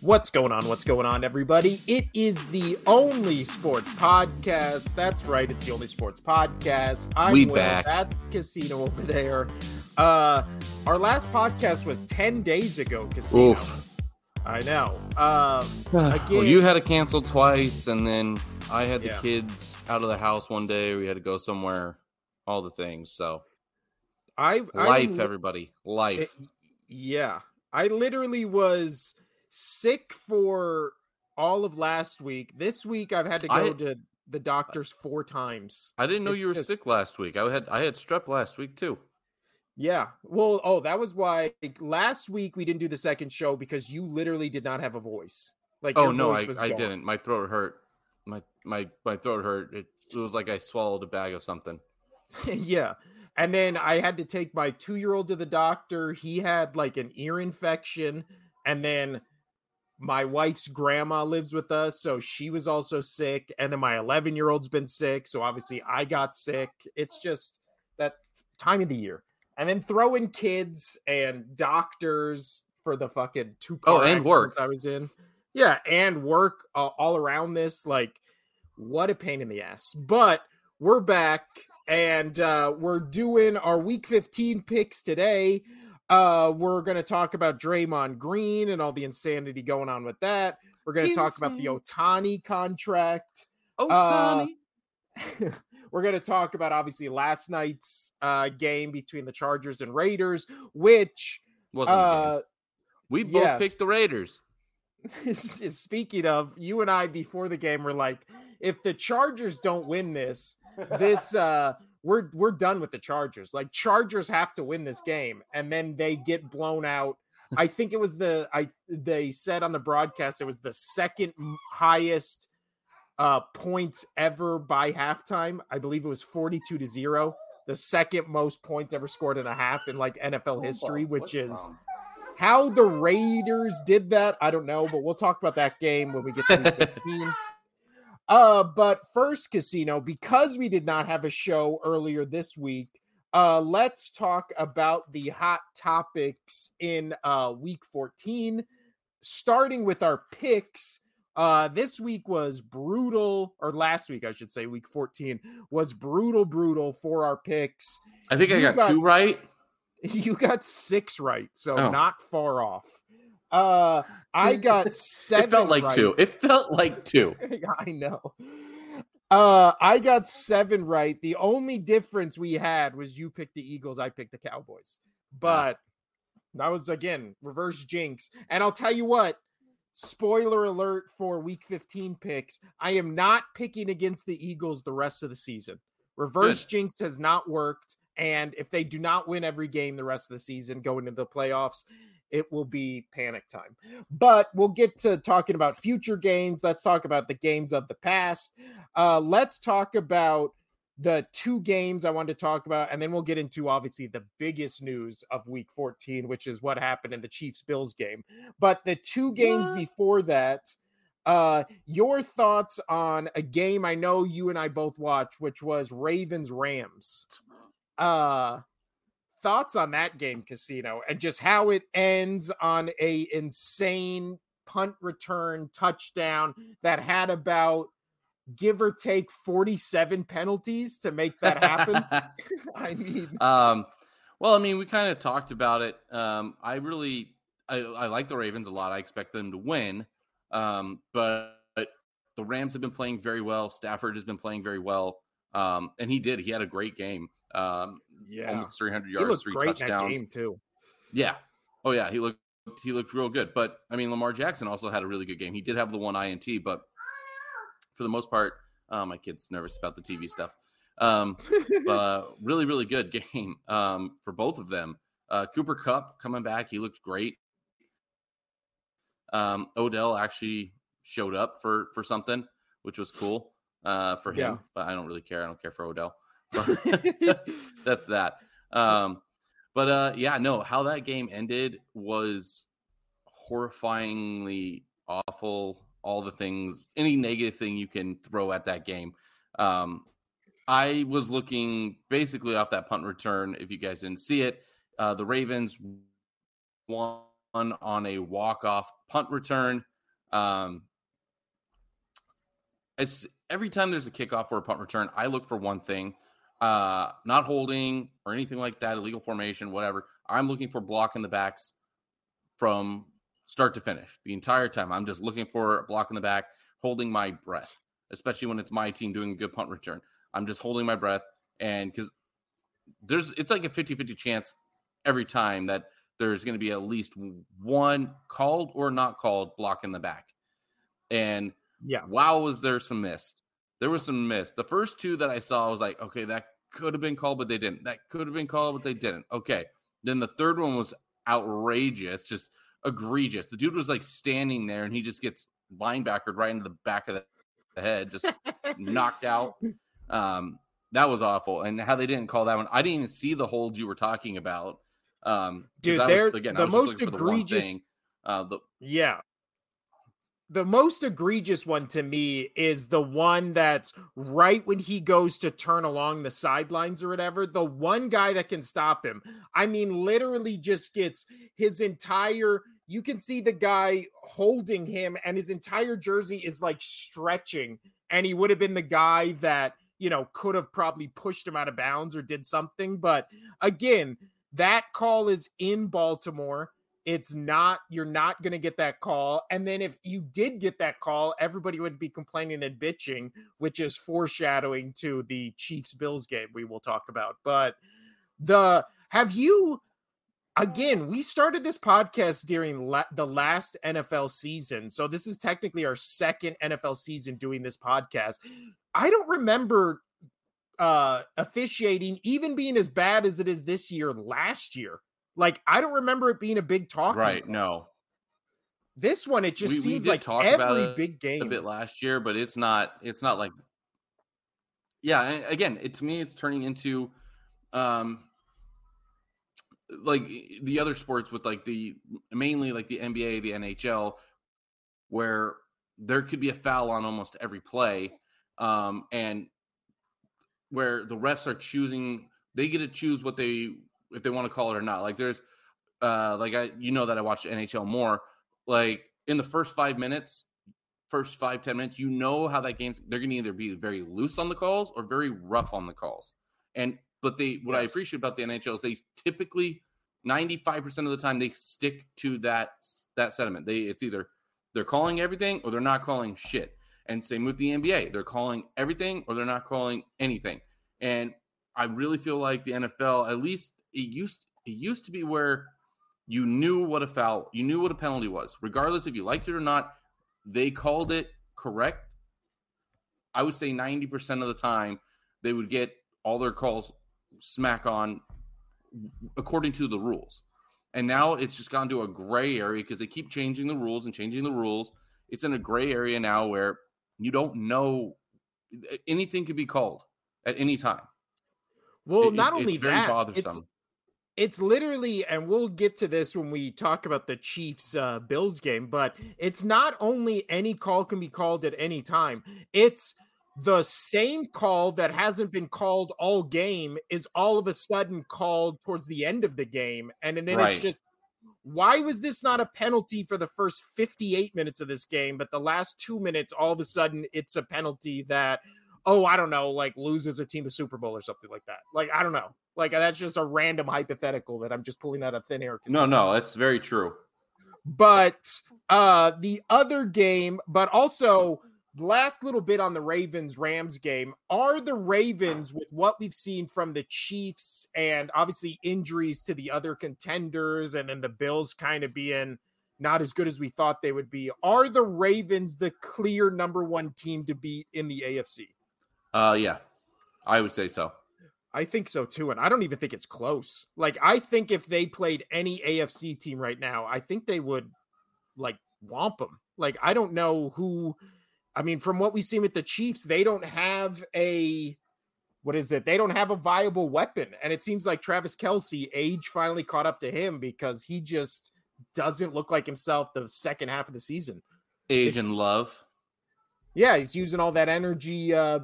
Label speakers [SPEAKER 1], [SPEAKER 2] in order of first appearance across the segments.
[SPEAKER 1] What's going on? What's going on, everybody? It is the only sports podcast. That's right, it's the only sports podcast. I'm
[SPEAKER 2] We back.
[SPEAKER 1] That's Casino over there. Uh, our last podcast was ten days ago. Casino.
[SPEAKER 2] Oof.
[SPEAKER 1] I know. Um,
[SPEAKER 2] well,
[SPEAKER 1] Again-
[SPEAKER 2] you had to cancel twice, and then I had the
[SPEAKER 1] Yeah.
[SPEAKER 2] kids out of the house one day. We had to go somewhere. All the things. So
[SPEAKER 1] I I
[SPEAKER 2] life,
[SPEAKER 1] li-
[SPEAKER 2] everybody, life.
[SPEAKER 1] it- yeah, I literally was sick for all of last week. This week, I've had to go
[SPEAKER 2] I-
[SPEAKER 1] to the doctors four times.
[SPEAKER 2] I didn't know
[SPEAKER 1] it's
[SPEAKER 2] you were
[SPEAKER 1] just-
[SPEAKER 2] sick last week. I had I had strep last week too.
[SPEAKER 1] Yeah. Well, oh, that was why last week we didn't do the second show because you literally did not have a voice. Like,
[SPEAKER 2] Oh no, I, I didn't. My throat hurt. My my my throat hurt. It, it was like I swallowed a bag of something.
[SPEAKER 1] yeah. And then I had to take my two year old to the doctor. He had like an ear infection. And then my wife's grandma lives with us. So she was also sick. And then my 11 year old's been sick. So obviously I got sick. It's just that time of the year. And then throw in kids and doctors for the fucking two
[SPEAKER 2] Oh, and work.
[SPEAKER 1] I was in. Yeah. And work uh, all around this. Like, what a pain in the ass. But we're back and uh, we're doing our week 15 picks today. Uh, we're going to talk about Draymond Green and all the insanity going on with that. We're going to talk about the Ohtani contract.
[SPEAKER 2] Oh,
[SPEAKER 1] Uh, we're going to talk about obviously last night's uh, game between the Chargers and Raiders, which
[SPEAKER 2] Wasn't
[SPEAKER 1] uh,
[SPEAKER 2] we both
[SPEAKER 1] yes.
[SPEAKER 2] picked the Raiders.
[SPEAKER 1] is- is- speaking of you and I before the game were like, if the Chargers don't win this, this uh we're we're done with the Chargers. Like Chargers have to win this game, and then they get blown out. I think it was the I they said on the broadcast it was the second highest uh points ever by halftime. I believe it was 42 to 0. The second most points ever scored in a half in like NFL history, which is how the Raiders did that, I don't know, but we'll talk about that game when we get to 15. Uh, but first, Casino, because we did not have a show earlier this week, uh, let's talk about the hot topics in uh, week 14, starting with our picks. Uh, this week was brutal, or last week, I should say, week 14 was brutal, brutal for our picks.
[SPEAKER 2] I think I
[SPEAKER 1] you
[SPEAKER 2] got,
[SPEAKER 1] got-
[SPEAKER 2] two right.
[SPEAKER 1] You got six right, so
[SPEAKER 2] Oh.
[SPEAKER 1] not far off. Uh, I got seven.
[SPEAKER 2] It felt like
[SPEAKER 1] right.
[SPEAKER 2] two. It felt like two.
[SPEAKER 1] I know. Uh, I got seven right. The only difference we had was you picked the Eagles, I picked the Cowboys. But that was again reverse jinx. And I'll tell you what. Spoiler alert for week 15 picks. I am not picking against the Eagles the rest of the season. Reverse jinx has not worked. And if they do not win every game the rest of the season going into the playoffs, it will be panic time. But we'll get to talking about future games. Let's talk about the games of the past. Uh, let's talk about the two games I wanted to talk about, and then we'll get into obviously the biggest news of week 14, which is what happened in the Chiefs Bills game. But the two games
[SPEAKER 2] What?
[SPEAKER 1] before that, uh, your thoughts on a game I know you and I both watched, which was Ravens Rams. Uh, thoughts on that game, Casino, and just how it ends on a insane punt return touchdown that had about give or take 47 penalties to make that happen. I mean,
[SPEAKER 2] um, well, I mean, we kind of talked about it. Um, I really, I, I like the Ravens a lot. I expect them to win. Um, but, but the Rams have been playing very well. Stafford has been playing very well. Um, and he did. He had a great game. Um,
[SPEAKER 1] yeah,
[SPEAKER 2] almost 300
[SPEAKER 1] he
[SPEAKER 2] yards,
[SPEAKER 1] looked
[SPEAKER 2] three
[SPEAKER 1] great in that
[SPEAKER 2] touchdowns.
[SPEAKER 1] game too.
[SPEAKER 2] Yeah. Oh yeah, he looked he looked real good. But I mean, Lamar Jackson also had a really good game. He did have the one INT, but for the most part, uh, my kid's nervous about the TV stuff. Um, but uh, really, really good game um, for both of them. Uh, Cooper Kupp coming back, he looked great. Um, Odell actually showed up for for something, which was cool uh, for him.
[SPEAKER 1] Yeah.
[SPEAKER 2] But I don't really care. I don't care for Odell. That's that. Um, but uh, yeah, no, how that game ended was horrifyingly awful. All the things, any negative thing you can throw at that game. Um, I was looking basically off that punt return. If you guys didn't see it, uh, the Ravens won on a walk off punt return. Um, it's every time there's a kickoff or a punt return, I look for one thing, uh, not holding or anything like that, illegal formation, whatever. I'm looking for block in the backs from start to finish the entire time. I'm just looking for a block in the back, holding my breath, especially when it's my team doing a good punt return. I'm just holding my breath. And because there's, it's like a 50 50 chance every time that there's going to be at least one called or not called block in the back. And
[SPEAKER 1] yeah,
[SPEAKER 2] wow, was there some missed? There was some missed. The first two that I saw, I was like, okay, that could have been called, but they didn't. That could have been called, but they didn't. Okay. Then the third one was outrageous, just egregious. The dude was like standing there and he just gets linebackered right into the back of the head, just knocked out. Um, that was awful. And how they didn't call that one. I didn't even see the hold you were talking about. Um,
[SPEAKER 1] dude, they're again, the most egregious.
[SPEAKER 2] The uh, the,
[SPEAKER 1] yeah, the most egregious one to me is the one that's right when he goes to turn along the sidelines or whatever. The one guy that can stop him. I mean, literally just gets his entire. You can see the guy holding him, and his entire jersey is like stretching. And he would have been the guy that, you know, could have probably pushed him out of bounds or did something. But again, that call is in Baltimore it's not you're not going to get that call and then if you did get that call everybody would be complaining and bitching which is foreshadowing to the chiefs bills game we will talk about but the have you again we started this podcast during la- the last nfl season so this is technically our second nfl season doing this podcast. I don't remember uh officiating even being as bad as it is this year last year like I don't remember it being a big talk.
[SPEAKER 2] Right. No.
[SPEAKER 1] This one, it just we, seems we like every big game
[SPEAKER 2] a bit last year, but it's not. It's not like. Yeah. Again, it to me, it's turning into, um, like the other sports with like the mainly like the NBA, the NHL, where there could be a foul on almost every play, um, and where the refs are choosing, they get to choose what they if they want to call it or not. Like there's uh like I you know that I watch NHL more. Like in the first five minutes, first five, ten minutes, you know how that game's they're gonna either be very loose on the calls or very rough on the calls. And but they what yes. I appreciate about the NHL is they typically 95% of the time they stick to that that sentiment. They it's either they're calling everything or they're not calling shit. And same with the NBA. They're calling everything or they're not calling anything. And I really feel like the NFL, at least it used it used to be where you knew what a foul, you knew what a penalty was, regardless if you liked it or not. They called it correct. I would say 90% of the time they would get all their calls smack on according to the rules. And now it's just gone to a gray area because they keep changing the rules and changing the rules. It's in a gray area now where you don't know anything could be called at any time.
[SPEAKER 1] Well, it, not only that, bothersome. it's it's literally, and we'll get to this when we talk about the Chiefs uh, Bills game, but it's not only any call can be called at any time, it's the same call that hasn't been called all game is all of a sudden called towards the end of the game. And, and then right. it's just, why was this not a penalty for the first 58 minutes of this game? But the last two minutes, all of a sudden, it's a penalty that oh, I don't know, like loses a team of Super Bowl or something like that. Like, I don't know. Like, that's just a random hypothetical that I'm just pulling out of thin air.
[SPEAKER 2] No, no, that's very true.
[SPEAKER 1] But uh the other game, but also last little bit on the Ravens Rams game. Are the Ravens, with what we've seen from the Chiefs and obviously injuries to the other contenders, and then the Bills kind of being not as good as we thought they would be, are the Ravens the clear number one team to beat in the AFC?
[SPEAKER 2] Uh, yeah, I would say so.
[SPEAKER 1] I think so too, and I don't even think it's close. Like, I think if they played any AFC team right now, I think they would like womp them. Like, I don't know who. I mean, from what we've seen with the Chiefs, they don't have a what is it? They don't have a viable weapon, and it seems like Travis Kelce age finally caught up to him because he just doesn't look like himself the second half of the season.
[SPEAKER 2] Age it's, and love.
[SPEAKER 1] Yeah, he's using all that energy uh,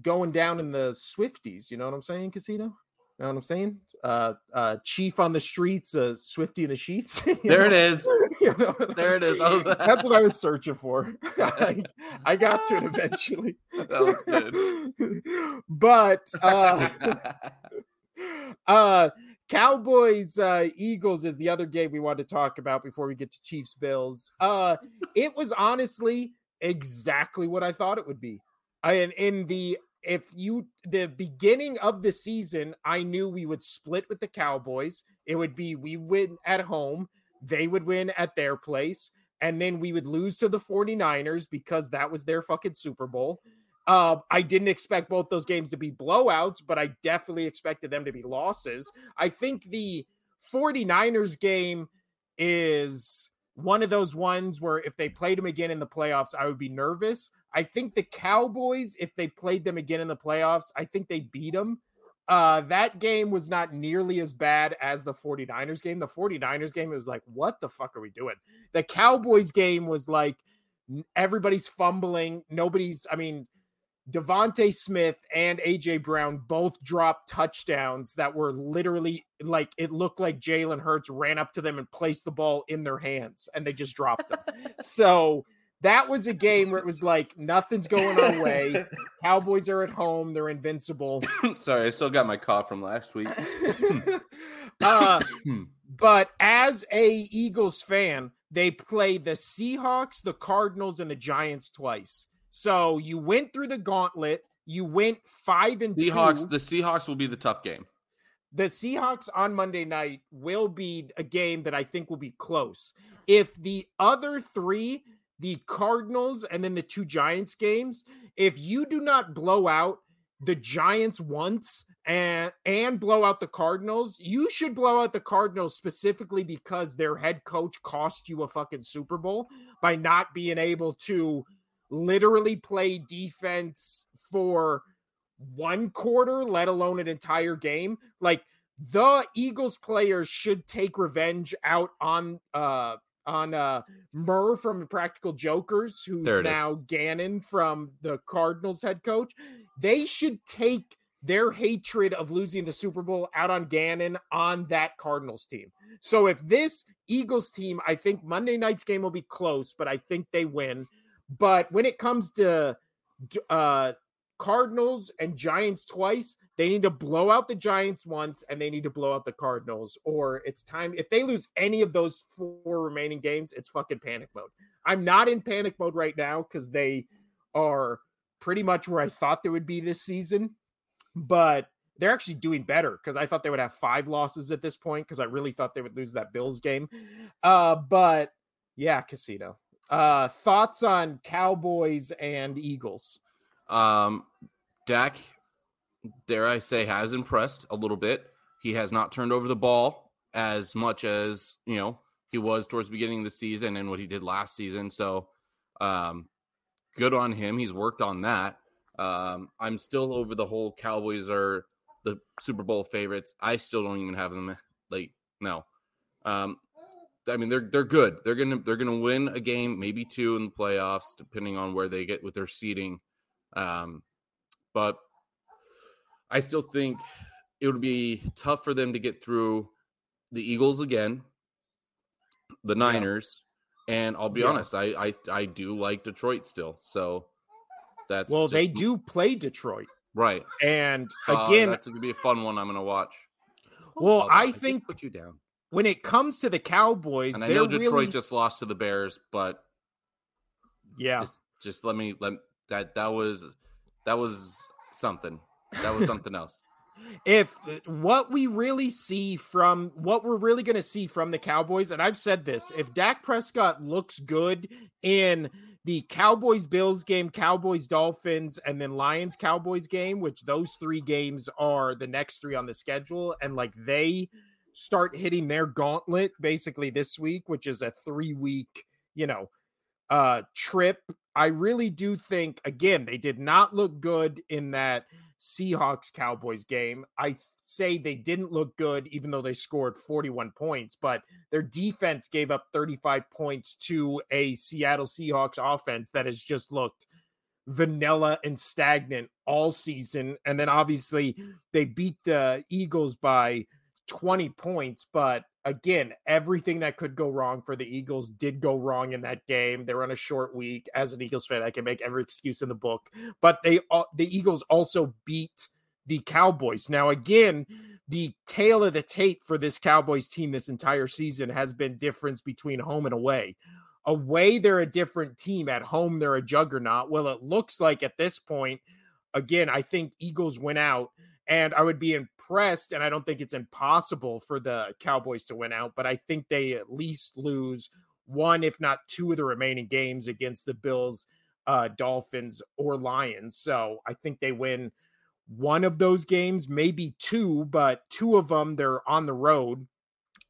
[SPEAKER 1] going down in the Swifties. You know what I'm saying, Casino? You know what I'm saying? Uh, uh, Chief on the streets, uh, Swifty in the sheets.
[SPEAKER 2] there know? it is. you know? There it is.
[SPEAKER 1] That's what I was searching for. I, I got to it eventually.
[SPEAKER 2] that was good.
[SPEAKER 1] but uh, uh, Cowboys uh, Eagles is the other game we want to talk about before we get to Chiefs Bills. Uh, it was honestly exactly what I thought it would be. And in the if you the beginning of the season, I knew we would split with the Cowboys. It would be we win at home, they would win at their place, and then we would lose to the 49ers because that was their fucking Super Bowl. Uh, I didn't expect both those games to be blowouts, but I definitely expected them to be losses. I think the 49ers game is one of those ones where if they played them again in the playoffs, I would be nervous. I think the Cowboys, if they played them again in the playoffs, I think they beat them. Uh, that game was not nearly as bad as the 49ers game. The 49ers game, it was like, what the fuck are we doing? The Cowboys game was like, everybody's fumbling. Nobody's, I mean, DeVonta Smith and AJ Brown both dropped touchdowns that were literally like it looked like Jalen Hurts ran up to them and placed the ball in their hands and they just dropped them. so that was a game where it was like nothing's going our way. Cowboys are at home, they're invincible.
[SPEAKER 2] Sorry, I still got my cough from last week.
[SPEAKER 1] uh, but as a Eagles fan, they play the Seahawks, the Cardinals, and the Giants twice. So you went through the gauntlet. You went five and
[SPEAKER 2] Seahawks.
[SPEAKER 1] Two.
[SPEAKER 2] The Seahawks will be the tough game.
[SPEAKER 1] The Seahawks on Monday night will be a game that I think will be close. If the other three, the Cardinals and then the two Giants games, if you do not blow out the Giants once and and blow out the Cardinals, you should blow out the Cardinals specifically because their head coach cost you a fucking Super Bowl by not being able to literally play defense for one quarter, let alone an entire game. Like the Eagles players should take revenge out on uh on uh Murr from the Impractical Jokers, who's now is. Gannon from the Cardinals head coach. They should take their hatred of losing the Super Bowl out on Gannon on that Cardinals team. So if this Eagles team, I think Monday night's game will be close, but I think they win. But when it comes to uh, Cardinals and Giants twice, they need to blow out the Giants once and they need to blow out the Cardinals, or it's time. If they lose any of those four remaining games, it's fucking panic mode. I'm not in panic mode right now because they are pretty much where I thought they would be this season, but they're actually doing better because I thought they would have five losses at this point because I really thought they would lose that Bills game. Uh, but yeah, Casino. Uh, thoughts on Cowboys and Eagles?
[SPEAKER 2] Um, Dak, dare I say, has impressed a little bit. He has not turned over the ball as much as you know he was towards the beginning of the season and what he did last season. So, um, good on him. He's worked on that. Um, I'm still over the whole Cowboys are the Super Bowl favorites. I still don't even have them like no. Um, I mean, they're they're good. They're gonna they're gonna win a game, maybe two in the playoffs, depending on where they get with their seeding. Um, but I still think it would be tough for them to get through the Eagles again, the Niners, yeah. and I'll be yeah. honest, I, I I do like Detroit still. So that's
[SPEAKER 1] well, just, they do play Detroit,
[SPEAKER 2] right?
[SPEAKER 1] And again,
[SPEAKER 2] uh, that's gonna be a fun one. I'm gonna watch.
[SPEAKER 1] Well, I think
[SPEAKER 2] put you down
[SPEAKER 1] when it comes to the Cowboys,
[SPEAKER 2] and I know Detroit really... just lost to the Bears, but
[SPEAKER 1] yeah,
[SPEAKER 2] just, just let me let that that was that was something. That was something else.
[SPEAKER 1] If uh, what we really see from what we're really going to see from the Cowboys, and I've said this, if Dak Prescott looks good in the Cowboys Bills game, Cowboys Dolphins, and then Lions Cowboys game, which those three games are the next three on the schedule, and like they start hitting their gauntlet basically this week, which is a three week, you know, uh trip. I really do think again, they did not look good in that Seahawks Cowboys game. I say they didn't look good even though they scored 41 points, but their defense gave up 35 points to a Seattle Seahawks offense that has just looked vanilla and stagnant all season. And then obviously they beat the Eagles by 20 points. But again, everything that could go wrong for the Eagles did go wrong in that game. They were on a short week. As an Eagles fan, I can make every excuse in the book. But they the Eagles also beat the Cowboys. Now, again, the tail of the tape for this Cowboys team this entire season has been difference between home and away. Away, they're a different team. At home, they're a juggernaut. Well, it looks like at this point, again, I think Eagles went out, and I would be impressed. And I don't think it's impossible for the Cowboys to win out, but I think they at least lose one, if not two, of the remaining games against the Bills, uh, Dolphins, or Lions. So I think they win one of those games, maybe two, but two of them they're on the road.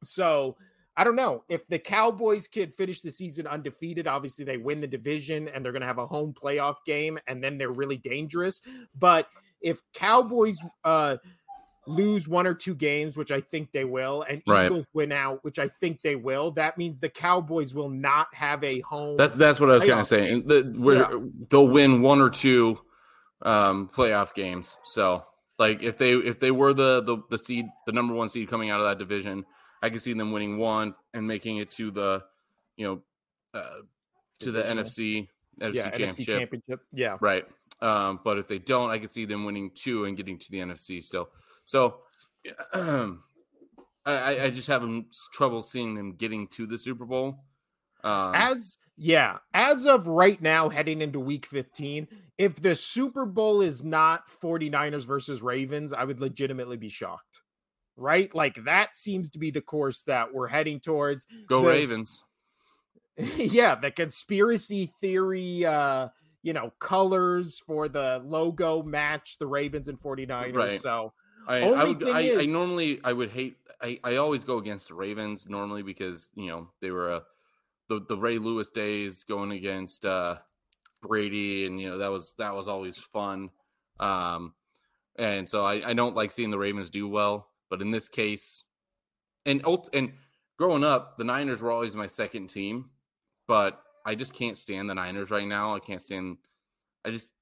[SPEAKER 1] So I don't know if the Cowboys could finish the season undefeated. Obviously, they win the division and they're going to have a home playoff game, and then they're really dangerous. But if Cowboys uh, lose one or two games, which I think they will, and right. Eagles win out, which I think they will, that means the Cowboys will not have a home.
[SPEAKER 2] That's that's what I was kind of saying. The, yeah. They'll win one or two um, playoff games. So, like if they if they were the the the seed, the number one seed coming out of that division I could see them winning one and making it to the, you know, uh, to the NFC NFC, yeah, championship. NFC championship.
[SPEAKER 1] Yeah.
[SPEAKER 2] Right. Um, but if they don't, I could see them winning two and getting to the NFC still. So um, I, I just have trouble seeing them getting to the Super Bowl.
[SPEAKER 1] Um, as yeah, as of right now, heading into week 15, if the Super Bowl is not 49ers versus Ravens, I would legitimately be shocked right? Like that seems to be the course that we're heading towards.
[SPEAKER 2] Go this, Ravens.
[SPEAKER 1] yeah, the conspiracy theory uh, you know, colors for the logo match the Ravens and 49ers. Right. So
[SPEAKER 2] I, I, would, I, is, I, normally I would hate I, I always go against the Ravens normally because you know they were a the, the Ray Lewis days going against uh Brady and you know that was that was always fun. Um and so I, I don't like seeing the Ravens do well. But in this case, and and growing up, the Niners were always my second team, but I just can't stand the Niners right now. I can't stand. I just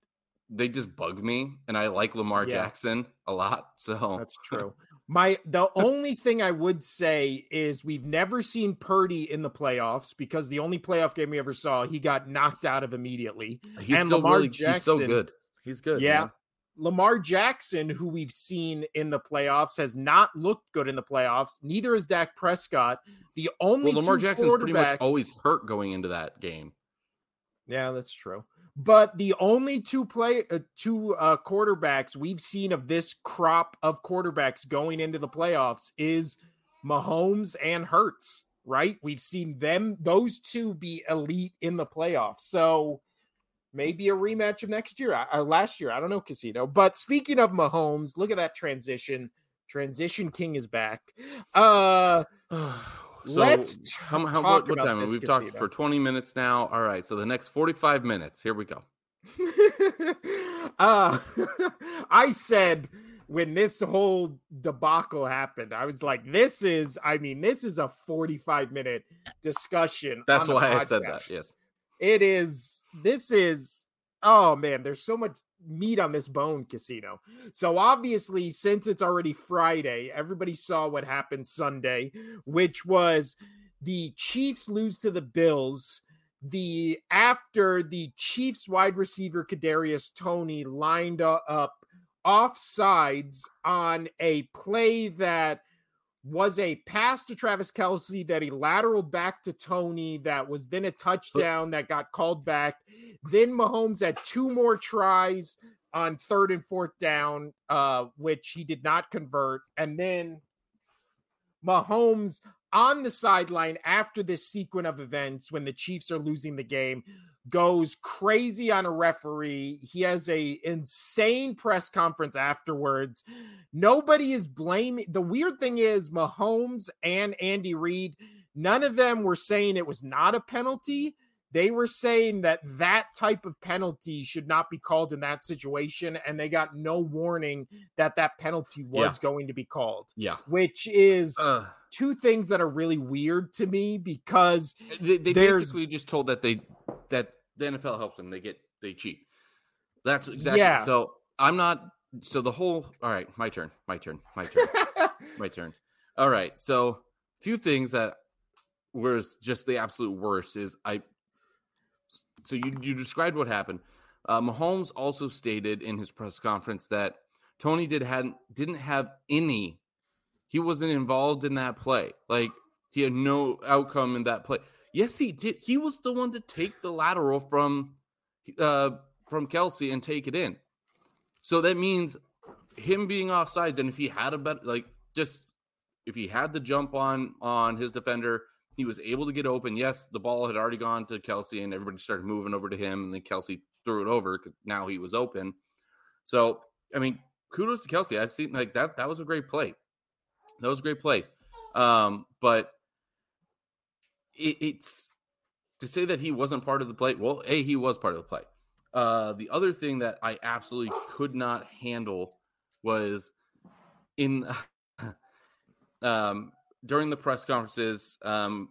[SPEAKER 2] they just bug me, and I like Lamar yeah. Jackson a lot. So
[SPEAKER 1] that's true. My the only thing I would say is we've never seen Purdy in the playoffs because the only playoff game we ever saw, he got knocked out of immediately.
[SPEAKER 2] He's and still Lamar really, Jackson, he's so good. He's good.
[SPEAKER 1] Yeah. Man. Lamar Jackson, who we've seen in the playoffs, has not looked good in the playoffs. Neither is Dak Prescott. The only well, Lamar Jackson's pretty much
[SPEAKER 2] always hurt going into that game.
[SPEAKER 1] Yeah, that's true. But the only two play uh, two uh, quarterbacks we've seen of this crop of quarterbacks going into the playoffs is Mahomes and Hurts. Right? We've seen them; those two be elite in the playoffs. So maybe a rematch of next year or last year. I don't know, Casino. But speaking of Mahomes, look at that transition. Transition King is back. Uh so let's t- how, how
[SPEAKER 2] what, what time? We've talked for 20 minutes now. All right, so the next 45 minutes. Here we go.
[SPEAKER 1] uh I said when this whole debacle happened, I was like, this is, I mean, this is a 45 minute discussion.
[SPEAKER 2] That's why podcast. I said that. Yes.
[SPEAKER 1] It is, this is, oh man, there's so much meat on this bone casino. So obviously, since it's already Friday, everybody saw what happened Sunday, which was the Chiefs lose to the Bills. The after the Chiefs wide receiver Kadarius Toney lined up off sides on a play that was a pass to Travis Kelce that he lateraled back to Toney that was then a touchdown that got called back. Then Mahomes had two more tries on third and fourth down, uh, which he did not convert. And then Mahomes on the sideline after this sequence of events when the Chiefs are losing the game goes crazy on a referee. He has a insane press conference afterwards. Nobody is blaming. The weird thing is Mahomes and Andy Reid, none of them were saying it was not a penalty. They were saying that that type of penalty should not be called in that situation, and they got no warning that that penalty was yeah. going to be called.
[SPEAKER 2] Yeah,
[SPEAKER 1] which is uh, two things that are really weird to me because
[SPEAKER 2] they, they basically just told that they that the NFL helps them. They get they cheat. That's exactly.
[SPEAKER 1] Yeah.
[SPEAKER 2] So I'm not. So the whole. All right, my turn. My turn. My turn. my turn. All right. So few things that was just the absolute worst is I. So you you described what happened. Uh, Mahomes also stated in his press conference that Toney did hadn't didn't have any. He wasn't involved in that play. Like he had no outcome in that play. Yes, he did. He was the one to take the lateral from uh, from Kelce and take it in. So that means him being offsides, and if he had a better like just if he had the jump on on his defender, he was able to get open. Yes, the ball had already gone to Kelce, and everybody started moving over to him, and then Kelce threw it over because now he was open. So I mean, kudos to Kelce. I've seen like that. That was a great play. That was a great play. Um, but it, it's to say that he wasn't part of the play. Well, a he was part of the play. Uh, the other thing that I absolutely could not handle was in um, during the press conferences. Um,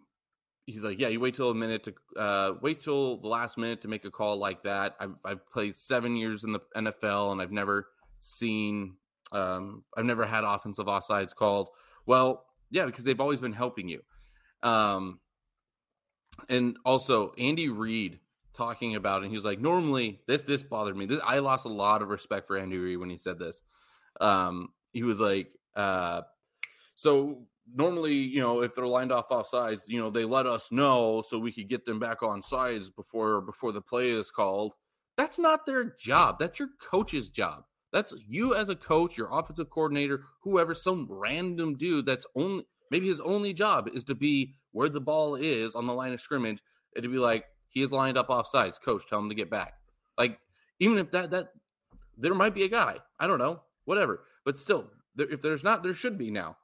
[SPEAKER 2] he's like, "Yeah, you wait till a minute to uh, wait till the last minute to make a call like that." I've, I've played seven years in the NFL and I've never seen, um, I've never had offensive offsides called. Well, yeah, because they've always been helping you. Um, and also Andy Reid talking about it. And he was like, normally this this bothered me. This, I lost a lot of respect for Andy Reid when he said this. Um, he was like, uh, so normally, you know, if they're lined off off sides, you know, they let us know so we could get them back on sides before before the play is called. That's not their job. That's your coach's job. That's you as a coach, your offensive coordinator, whoever, some random dude that's only maybe his only job is to be where the ball is on the line of scrimmage and to be like, he is lined up off sides. Coach, tell him to get back. Like, even if that that there might be a guy, I don't know, whatever. But still, there, if there's not, there should be now.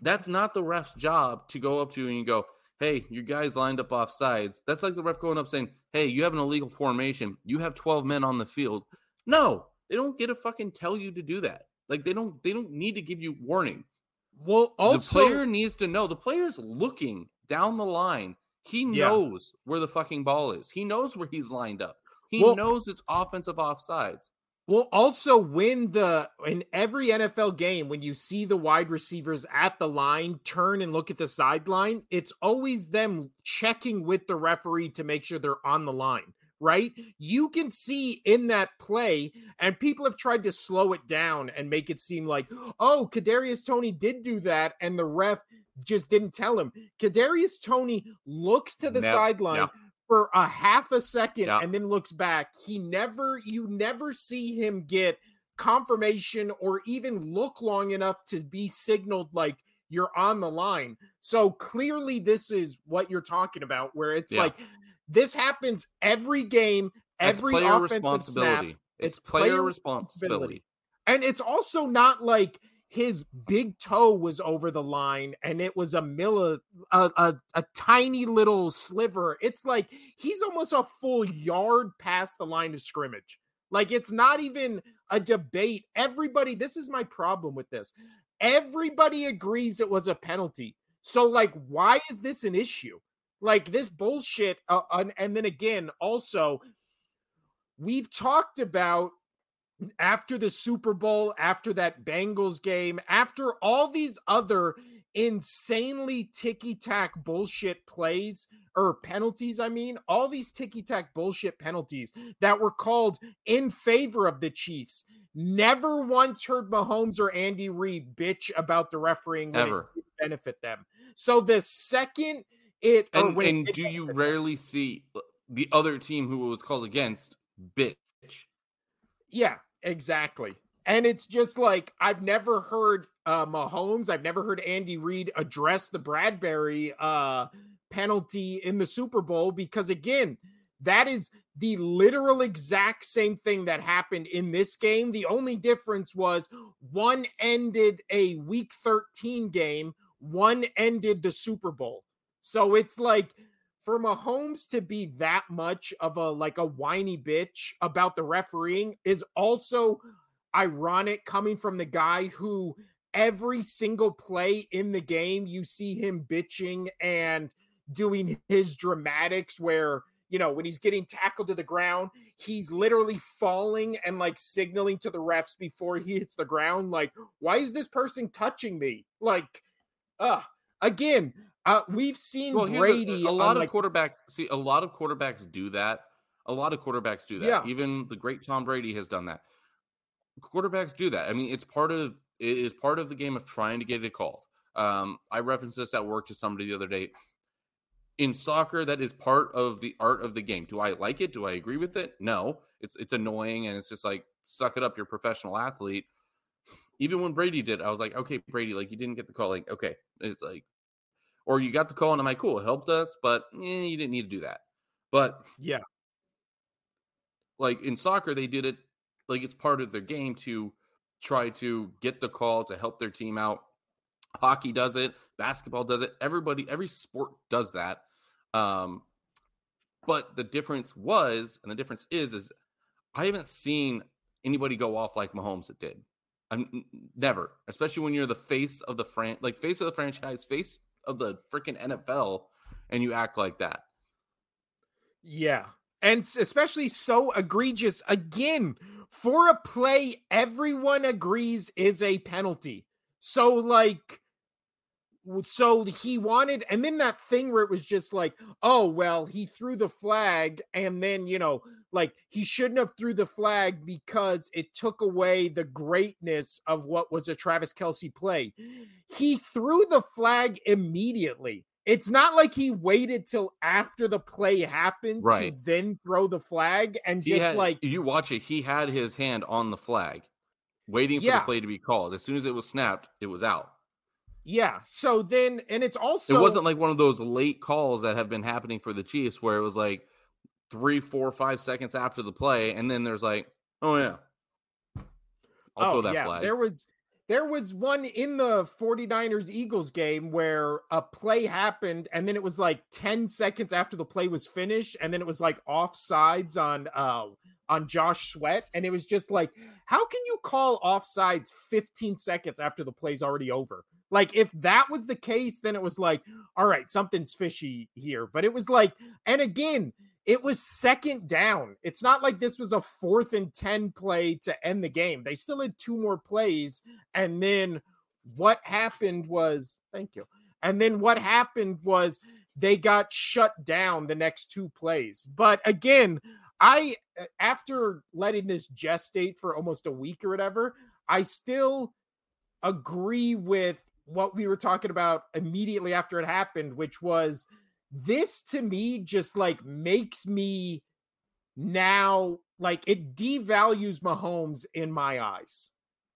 [SPEAKER 2] That's not the ref's job to go up to you and you go, hey, your guy's lined up off sides. That's like the ref going up saying, hey, you have an illegal formation. You have 12 men on the field. No, they don't get to fucking tell you to do that. Like they don't they don't need to give you warning.
[SPEAKER 1] Well, also
[SPEAKER 2] the player needs to know. The player's looking down the line. He
[SPEAKER 1] Yeah.
[SPEAKER 2] knows where the fucking ball is. He knows where he's lined up. He
[SPEAKER 1] Well-
[SPEAKER 2] knows it's offensive offsides.
[SPEAKER 1] Well, also when the in every NFL game, when you see the wide receivers at the line turn and look at the sideline, it's always them checking with the referee to make sure they're on the line, right? You can see in that play, and people have tried to slow it down and make it seem like, oh, Kadarius Toney did do that, and the ref just didn't tell him. Kadarius Toney looks to the
[SPEAKER 2] Nev-
[SPEAKER 1] sideline
[SPEAKER 2] yeah.
[SPEAKER 1] For a half a second
[SPEAKER 2] Yeah.
[SPEAKER 1] and then looks back. He never, you never see him get confirmation or even look long enough to be signaled like you're on the line. So clearly, this is what you're talking about, where it's
[SPEAKER 2] Yeah.
[SPEAKER 1] like this happens every game,
[SPEAKER 2] That's
[SPEAKER 1] every offensive snap.
[SPEAKER 2] responsibility. It's,
[SPEAKER 1] It's
[SPEAKER 2] player,
[SPEAKER 1] player
[SPEAKER 2] responsibility.
[SPEAKER 1] And it's also not like his big toe was over the line and it was a milli a, a, a tiny little sliver. It's like he's almost a full yard past the line of scrimmage. Like it's not even a debate. Everybody, this is my problem with this. Everybody agrees it was a penalty. So like why is this an issue? Like this bullshit uh, and, and then again also we've talked about after the Super Bowl, after that Bengals game, after all these other insanely ticky tack bullshit plays or penalties, I mean, all these ticky tack bullshit penalties that were called in favor of the Chiefs. Never once heard Mahomes or Andy Reid bitch about the refereeing
[SPEAKER 2] Ever.
[SPEAKER 1] benefit them. So the second it
[SPEAKER 2] And,
[SPEAKER 1] when it
[SPEAKER 2] and
[SPEAKER 1] did
[SPEAKER 2] do you
[SPEAKER 1] benefit them-
[SPEAKER 2] rarely see uh, the other team who was called against bitch?
[SPEAKER 1] Yeah, exactly. And it's just like I've never heard uh Mahomes, I've never heard Andy Reid address the Bradberry uh penalty in the Super Bowl because again, that is the literal exact same thing that happened in this game. The only difference was one ended a week 13 game, one ended the Super Bowl. So it's like for Mahomes to be that much of a like a whiny bitch about the refereeing is also ironic coming from the guy who every single play in the game you see him bitching and doing his dramatics where you know, when he's getting tackled to the ground, he's literally falling and like signaling to the refs before he hits the ground. Like, why is this person touching me? Like, uh, again, uh, we've seen
[SPEAKER 2] Well,
[SPEAKER 1] Brady.
[SPEAKER 2] a, a lot of
[SPEAKER 1] like,
[SPEAKER 2] quarterbacks see a lot of quarterbacks do that. A lot of quarterbacks do that.
[SPEAKER 1] Yeah.
[SPEAKER 2] Even the great Tom Brady has done that. Quarterbacks do that. I mean, it's part of it is part of the game of trying to get it called. Um, I referenced this at work to somebody the other day. In soccer, that is part of the art of the game. Do I like it? Do I agree with it? No. It's it's annoying and it's just like suck it up, you're a professional athlete. Even when Brady did, I was like, okay, Brady, like you didn't get the call. Like, okay, it's like, or you got the call, and I'm like, cool, it helped us, but eh, you didn't need to do that. But
[SPEAKER 1] yeah,
[SPEAKER 2] like in soccer they did it like it's part of their game to try to get the call to help their team out. Hockey does it basketball does it everybody every sport does that um but the difference was and the difference is is i haven't seen anybody go off like mahomes did. I'm never especially when you're the face of the fran like face of the franchise face of the freaking nfl and you act like that
[SPEAKER 1] Yeah. And especially so egregious again for a play everyone agrees is a penalty. So like so he wanted and then that thing where it was just like, "Oh, well, he threw the flag and then, you know, like he shouldn't have threw the flag because it took away the greatness of what was a Travis Kelce play." He threw the flag immediately. It's not like he waited till after the play happened
[SPEAKER 2] Right.
[SPEAKER 1] to then throw the flag and
[SPEAKER 2] He
[SPEAKER 1] just
[SPEAKER 2] had,
[SPEAKER 1] like
[SPEAKER 2] you watch it, he had his hand on the flag, waiting for
[SPEAKER 1] Yeah.
[SPEAKER 2] the play to be called. As soon as it was snapped, it was out.
[SPEAKER 1] Yeah. So then and it's also
[SPEAKER 2] it wasn't like one of those late calls that have been happening for the Chiefs where it was like three, four, five seconds after the play, and then there's like, oh yeah. I'll throw oh, that flag.
[SPEAKER 1] Oh, There was there was one in the 49ers Eagles game where a play happened and then it was like 10 seconds after the play was finished and then it was like offsides on uh on Josh Sweat and it was just like how can you call offsides 15 seconds after the play's already over? Like if that was the case then it was like all right, something's fishy here. But it was like and again, it was second down. It's not like this was a fourth and 10 play to end the game. They still had two more plays. And then what happened was, thank you. And then what happened was they got shut down the next two plays. But again, I, after letting this gestate for almost a week or whatever, I still agree with what we were talking about immediately after it happened, which was this to me just like makes me now like it devalues Mahomes in my eyes.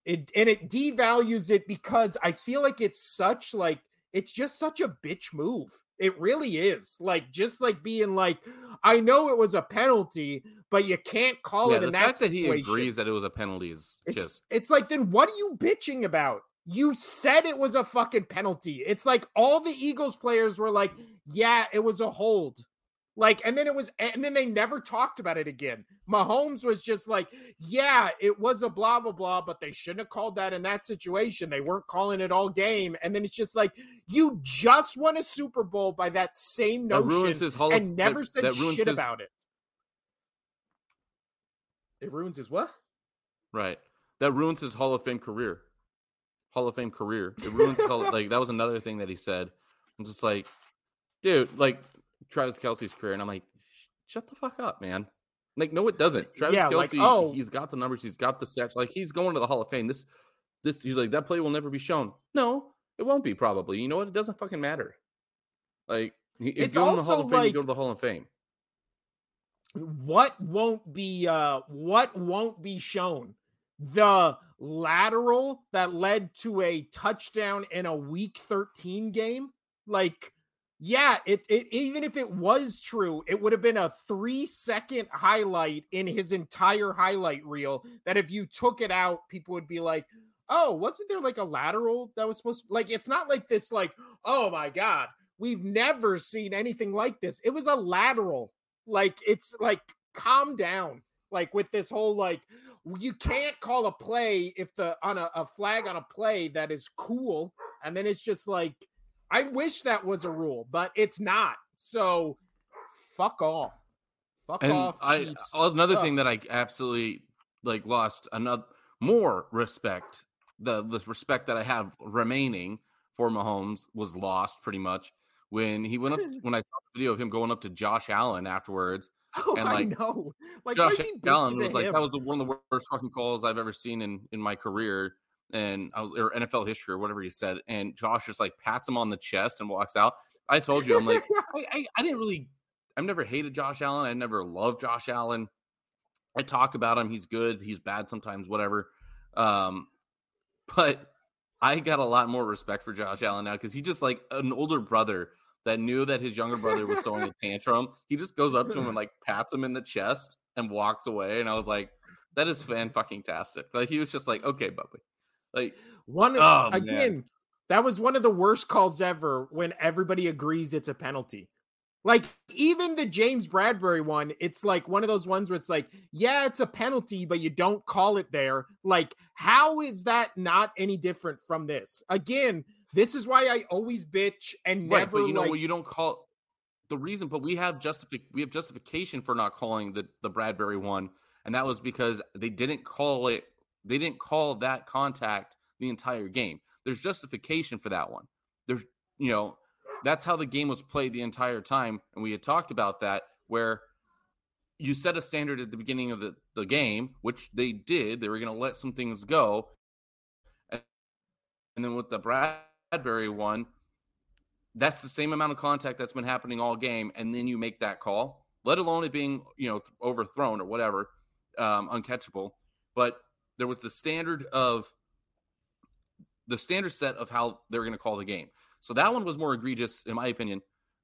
[SPEAKER 1] It and it devalues it because I feel like it's such like it's just such a bitch move. It really is. Like just like being like, I know it was a penalty, but you can't call
[SPEAKER 2] yeah,
[SPEAKER 1] it
[SPEAKER 2] the
[SPEAKER 1] in
[SPEAKER 2] fact
[SPEAKER 1] that
[SPEAKER 2] that he agrees that it was a penalty is
[SPEAKER 1] It's
[SPEAKER 2] just
[SPEAKER 1] it's like then what are you bitching about? You said it was a fucking penalty. It's like all the Eagles players were like, "Yeah, it was a hold." Like and then it was and then they never talked about it again. Mahomes was just like, "Yeah, it was a blah blah blah, but they shouldn't have called that in that situation. They weren't calling it all game." And then it's just like, "You just won a Super Bowl by that same
[SPEAKER 2] that
[SPEAKER 1] notion
[SPEAKER 2] Hall of-
[SPEAKER 1] and never
[SPEAKER 2] that,
[SPEAKER 1] said
[SPEAKER 2] that
[SPEAKER 1] shit
[SPEAKER 2] his,
[SPEAKER 1] about it." It ruins his what?
[SPEAKER 2] Right. That ruins his Hall of Fame career. Hall of Fame career. It ruins his Hall, like that was another thing that he said. I'm just like, dude, like Travis Kelce's career, and I'm like, shut the fuck up, man. Like, no, it doesn't. Travis
[SPEAKER 1] Yeah, like,
[SPEAKER 2] Kelce,
[SPEAKER 1] oh.
[SPEAKER 2] he's got the numbers, he's got the stats. Like, he's going to the Hall of Fame. This, this, he's like, that play will never be shown. No, it won't be probably. You know what? It doesn't fucking matter. Like, if
[SPEAKER 1] It's
[SPEAKER 2] you go in the Hall of Fame, you
[SPEAKER 1] like-
[SPEAKER 2] go to the Hall of Fame.
[SPEAKER 1] what won't be uh what won't be shown the lateral that led to a touchdown in a week 13 game like yeah it, it even if it was true it would have been a three second highlight in his entire highlight reel that if you took it out people would be like oh wasn't there like a lateral that was supposed to like it's not like this like oh my god we've never seen anything like this. It was a lateral like it's like calm down like with this whole like you can't call a play if the on a, a flag on a play that is cool and then it's just like i wish that was a rule but it's not so fuck off Fuck
[SPEAKER 2] and
[SPEAKER 1] off.
[SPEAKER 2] I another
[SPEAKER 1] Ugh.
[SPEAKER 2] thing that I absolutely like lost another more respect. The the respect that I have remaining for Mahomes was lost pretty much when he went up when I saw the video of him going up to Josh Allen afterwards.
[SPEAKER 1] Oh,
[SPEAKER 2] and,
[SPEAKER 1] I
[SPEAKER 2] like,
[SPEAKER 1] know. Like,
[SPEAKER 2] Josh Allen was like
[SPEAKER 1] him?
[SPEAKER 2] that was the, one of the worst fucking calls I've ever seen in in my career. And I was or NFL history or whatever he said. And Josh just like pats him on the chest and walks out. I told you, I'm like, I, I, I didn't really, I've never hated Josh Allen. I never loved Josh Allen. I talk about him. He's good. He's bad sometimes, whatever. Um, but I got a lot more respect for Josh Allen now because he just like an older brother that knew that his younger brother was throwing a tantrum. He just goes up to him and like pats him in the chest and walks away. And I was like, that is fan fucking tastic. Like he was just like, okay, Bubby. Like
[SPEAKER 1] One of,
[SPEAKER 2] Oh, man.
[SPEAKER 1] again, that was one of the worst calls ever when everybody agrees it's a penalty. Like even the James Bradberry one, it's like one of those ones where it's like, yeah, it's a penalty, but you don't call it there. Like, how is that not any different from this? Again, this is why I always bitch and
[SPEAKER 2] right,
[SPEAKER 1] never
[SPEAKER 2] but you know
[SPEAKER 1] like.
[SPEAKER 2] what? You don't call the reason, but we have justific we have justification for not calling the the Bradberry one, and that was because they didn't call it. They didn't call that contact the entire game. There's justification for that one. There's you know that's how the game was played the entire time, and we had talked about that where you set a standard at the beginning of the, the game, which they did. They were going to let some things go. And, and then with the Bradberry one, that's the same amount of contact that's been happening all game. And then you make that call, let alone it being, you know, overthrown or whatever, um, uncatchable. But there was the standard of the standard set of how they're going to call the game. So that one was more egregious, in my opinion,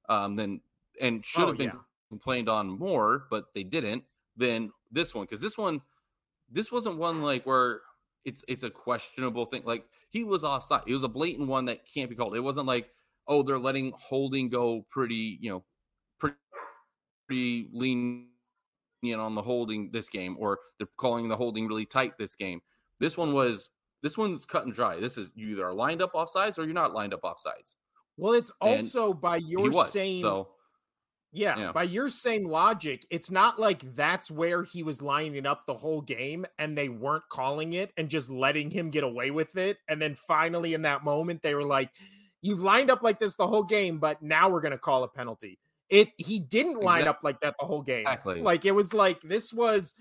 [SPEAKER 2] um, than and should
[SPEAKER 1] Oh,
[SPEAKER 2] have been
[SPEAKER 1] yeah.
[SPEAKER 2] complained on more, but they didn't. Than this one because this one, this wasn't one like where it's it's a questionable thing. Like he was offside. It was a blatant one that can't be called. It wasn't like oh they're letting holding go pretty you know pretty, pretty lenient on the holding this game or they're calling the holding really tight this game. This one was this one's cut and dry. This is you either are lined up off sides or you're not lined up off sides.
[SPEAKER 1] well, it's
[SPEAKER 2] and
[SPEAKER 1] also by your
[SPEAKER 2] was
[SPEAKER 1] same
[SPEAKER 2] so
[SPEAKER 1] Yeah,
[SPEAKER 2] Yeah.
[SPEAKER 1] by your same logic, it's not like that's where he was lining up the whole game and they weren't calling it and just letting him get away with it. And then finally, in that moment, they were like, You've lined up like this the whole game, but now we're going to call a penalty. It he didn't line
[SPEAKER 2] Exact-
[SPEAKER 1] up like that the whole game.
[SPEAKER 2] Exactly.
[SPEAKER 1] Like it was like this was,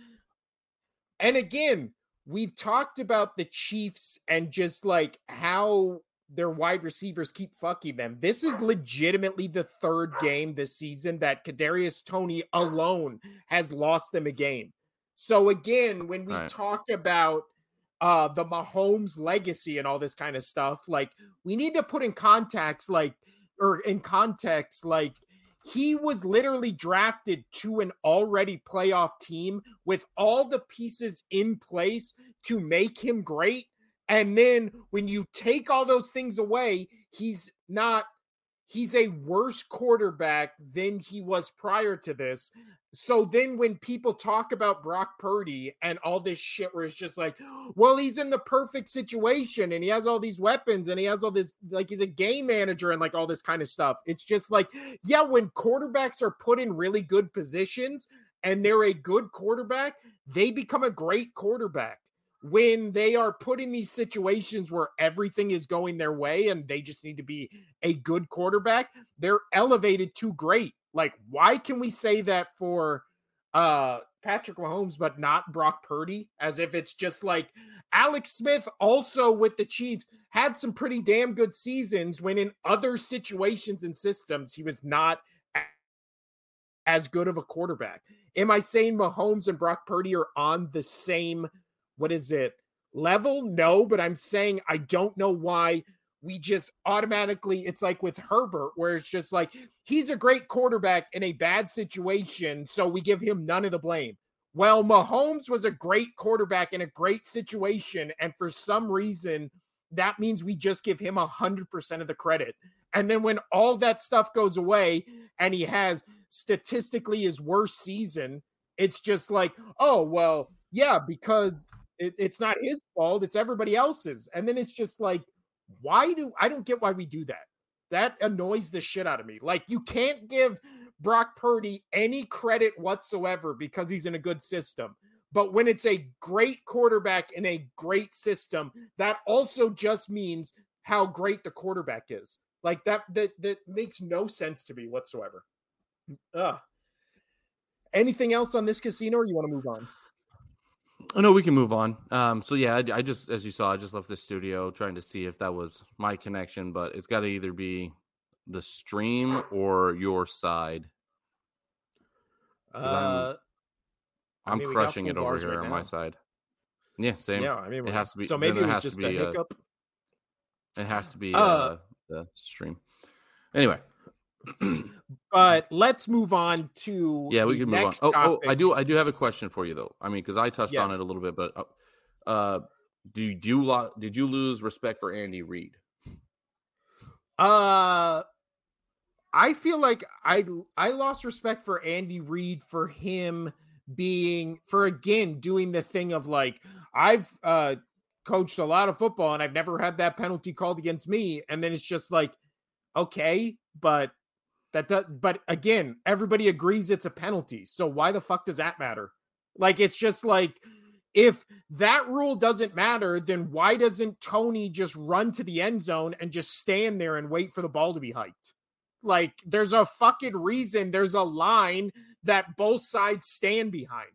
[SPEAKER 1] and again, we've talked about the Chiefs and just like how their wide receivers keep fucking them. This is legitimately the third game this season that Kadarius Toney alone has lost them a game. So again, when we
[SPEAKER 2] Right.
[SPEAKER 1] talk about uh the Mahomes legacy and all this kind of stuff, like we need to put in context like or in context like he was literally drafted to an already playoff team with all the pieces in place to make him great. And then when you take all those things away, he's not, he's a worse quarterback than he was prior to this. So then when people talk about Brock Purdy and all this shit where it's just like, well, he's in the perfect situation and he has all these weapons and he has all this, like he's a game manager and like all this kind of stuff. It's just like, yeah, when quarterbacks are put in really good positions and they're a good quarterback, they become a great quarterback. When they are put in these situations where everything is going their way and they just need to be a good quarterback, they're elevated to great. Like, why can we say that for uh Patrick Mahomes, but not Brock Purdy? As if it's just like Alex Smith also with the Chiefs had some pretty damn good seasons when in other situations and systems he was not as good of a quarterback. Am I saying Mahomes and Brock Purdy are on the same what is it level? No, but I'm saying I don't know why we just automatically it's like with Herbert where it's just like he's a great quarterback in a bad situation so we give him none of the blame. Well, Mahomes was a great quarterback in a great situation and for some reason that means we just give him 100% of the credit. And then when all that stuff goes away and he has statistically his worst season, it's just like, oh, well, yeah, because it, it's not his fault, it's everybody else's. And then it's just like, why do I don't get why we do that? That annoys the shit out of me. Like, you can't give Brock Purdy any credit whatsoever because he's in a good system. But when it's a great quarterback in a great system, that also just means how great the quarterback is. Like that that that makes no sense to me whatsoever. Ugh. Anything else on this casino or you want to move on?
[SPEAKER 2] Oh no, we can move on. Um, so yeah, I, I, just, as you saw, I just left the studio trying to see if that was my connection, but it's got to either be the stream or your side.
[SPEAKER 1] Uh,
[SPEAKER 2] I'm, I'm crushing it over here right on now. my side. Yeah, same.
[SPEAKER 1] Yeah, I mean,
[SPEAKER 2] it has to be.
[SPEAKER 1] So maybe it, was just a hiccup.
[SPEAKER 2] Uh, it has to be uh, uh, the stream. Anyway,
[SPEAKER 1] but let's move on to
[SPEAKER 2] yeah, we can move on. Oh, oh, I do, I do have a question for you though. I mean, because I touched yes. on it a little bit, but uh, uh do you do lo- did you lose respect for Andy Reid?
[SPEAKER 1] Uh, I feel like I I lost respect for Andy Reid for him being for again doing the thing of like I've uh coached a lot of football and I've never had that penalty called against me and then it's just like okay but that does, but again, everybody agrees it's a penalty. So why the fuck does that matter? Like it's just like if that rule doesn't matter, then why doesn't Toney just run to the end zone and just stand there and wait for the ball to be hiked? Like there's a fucking reason there's a line that both sides stand behind.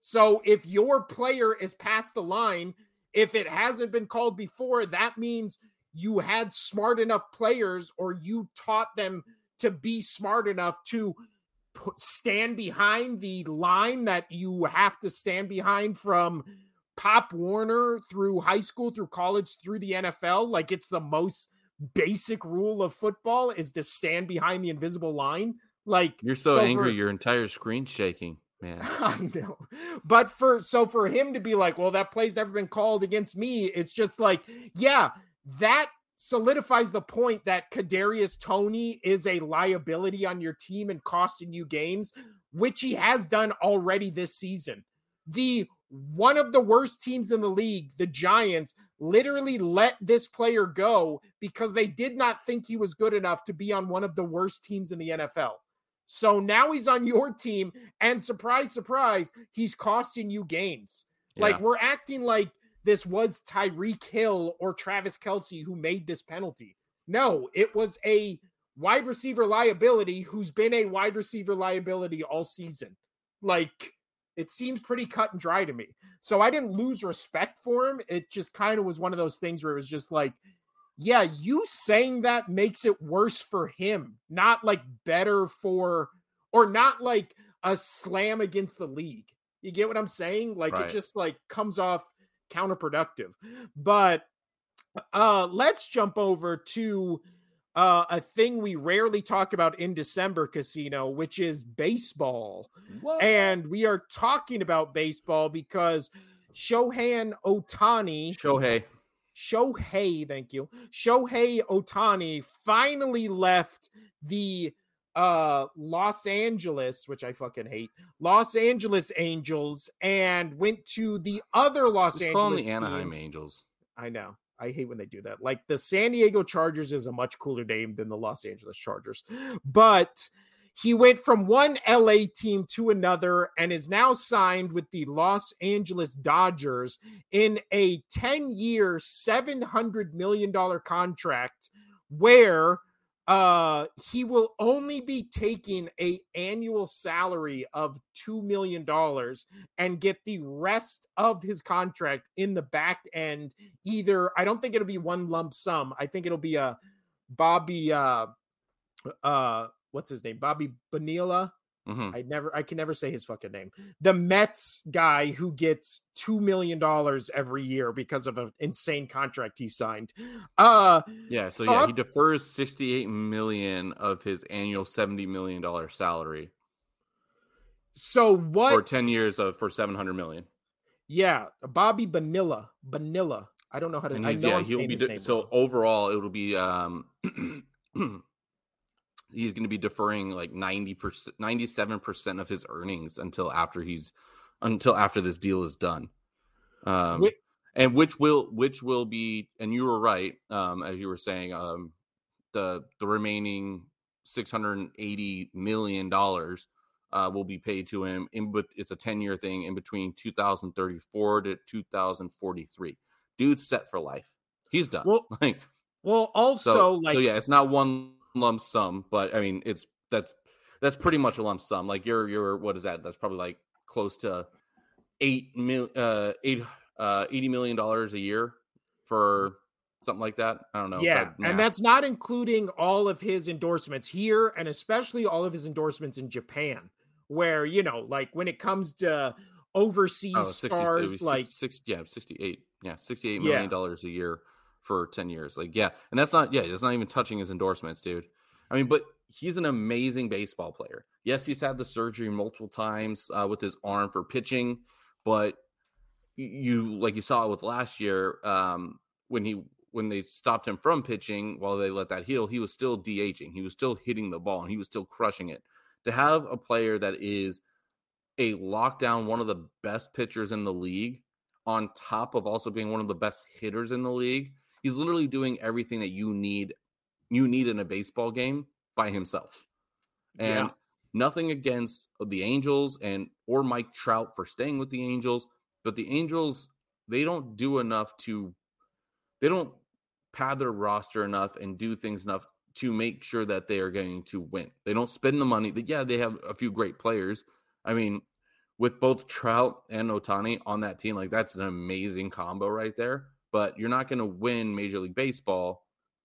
[SPEAKER 1] So if your player is past the line, if it hasn't been called before, that means you had smart enough players or you taught them to be smart enough to put, stand behind the line that you have to stand behind from Pop Warner through high school, through college, through the NFL. Like it's the most basic rule of football is to stand behind the invisible line. Like
[SPEAKER 2] you're so, so angry, for, your entire screen shaking, man.
[SPEAKER 1] I know, but for so for him to be like, well, that play's never been called against me. It's just like, yeah, that solidifies the point that Kadarius Toney is a liability on your team and costing you games, which he has done already this season. The one of the worst teams in the league, the Giants, literally let this player go because they did not think he was good enough to be on one of the worst teams in the NFL. So now he's on your team, and surprise, surprise, he's costing you games. Yeah. Like we're acting like this was Tyreek Hill or Travis Kelce who made this penalty. No, it was a wide receiver liability who's been a wide receiver liability all season. Like it seems pretty cut and dry to me. So I didn't lose respect for him. It just kind of was one of those things where it was just like, yeah, you saying that makes it worse for him, not like better for, or not like a slam against the league. You get what I'm saying? Like right. it just like comes off counterproductive. But uh let's jump over to uh, a thing we rarely talk about in December Casino, which is baseball. What? And we are talking about baseball because Shohei Ohtani.
[SPEAKER 2] Shohei.
[SPEAKER 1] Shohei, thank you. Shohei Ohtani finally left the uh Los Angeles, which I fucking hate, Los Angeles Angels, and went to the other Los Just Angeles.
[SPEAKER 2] the Anaheim Angels.
[SPEAKER 1] I know. I hate when they do that. Like the San Diego Chargers is a much cooler name than the Los Angeles Chargers. But he went from one LA team to another and is now signed with the Los Angeles Dodgers in a 10 year, $700 million contract where uh he will only be taking a annual salary of 2 million dollars and get the rest of his contract in the back end either i don't think it'll be one lump sum i think it'll be a bobby uh uh what's his name bobby bonilla Mm-hmm. I never, I can never say his fucking name. The Mets guy who gets two million dollars every year because of an insane contract he signed. Uh,
[SPEAKER 2] yeah. So yeah, he defers sixty-eight million of his annual seventy million dollar salary.
[SPEAKER 1] So what?
[SPEAKER 2] For ten years of for seven hundred million.
[SPEAKER 1] Yeah, Bobby Vanilla, Vanilla. I don't know how to. I know yeah, he'll
[SPEAKER 2] be de- so overall it'll be um he's going to be deferring like 90% 97% of his earnings until after he's until after this deal is done um Wait. and which will which will be and you were right um as you were saying um the the remaining six hundred and eighty million dollars uh, will be paid to him. In but it's a ten year thing in between two thousand thirty four to two thousand forty three. Dude's set for life. He's done.
[SPEAKER 1] Well,
[SPEAKER 2] like,
[SPEAKER 1] well, also
[SPEAKER 2] so,
[SPEAKER 1] like
[SPEAKER 2] so yeah, it's not one lump sum, but I mean, it's that's that's pretty much a lump sum. Like you're you're what is that? That's probably like close to eight mil uh eight uh eighty million dollars a year for something like that. I don't know.
[SPEAKER 1] Yeah, and that's not including all of his endorsements here, and especially all of his endorsements in Japan, where you know, like when it comes to overseas oh, 60, stars, like
[SPEAKER 2] six, yeah, sixty-eight, yeah, sixty-eight million dollars yeah. a year for ten years. Like, yeah, and that's not, yeah, it's not even touching his endorsements, dude. I mean, but he's an amazing baseball player. Yes, he's had the surgery multiple times uh, with his arm for pitching, but you like you saw with last year um, when he when they stopped him from pitching while they let that heal, he was still DHing. He was still hitting the ball and he was still crushing it. To have a player that is a lockdown, one of the best pitchers in the league, on top of also being one of the best hitters in the league, he's literally doing everything that you need you need in a baseball game by himself. And yeah. nothing against the Angels and or Mike Trout for staying with the Angels, but the Angels they don't do enough to they don't pad their roster enough and do things enough to make sure that they are going to win. They don't spend the money. Yeah, they have a few great players. I mean, with both Trout and Ohtani on that team, like that's an amazing combo right there. But you're not going to win Major League Baseball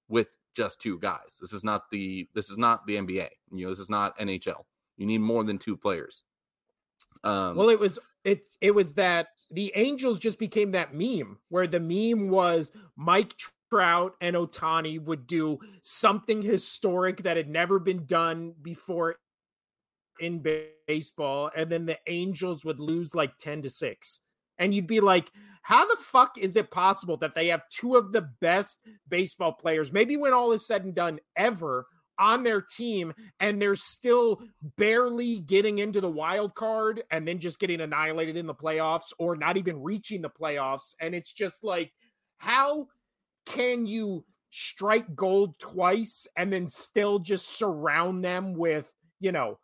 [SPEAKER 2] with just two guys. This is not the this is not the NBA. You know, this is not NHL. You need more than two players.
[SPEAKER 1] Um, well, it was it's it was that the Angels just became that meme where the meme was Mike Trout and Ohtani would do something historic that had never been done before in baseball, and then the Angels would lose like ten to six, and you'd be like, how the fuck is it possible that they have two of the best baseball players, maybe when all is said and done, ever on their team, and they're still barely getting into the wild card and then just getting annihilated in the playoffs or not even reaching the playoffs? And it's just like, how can you strike gold twice and then still just surround them with, you know,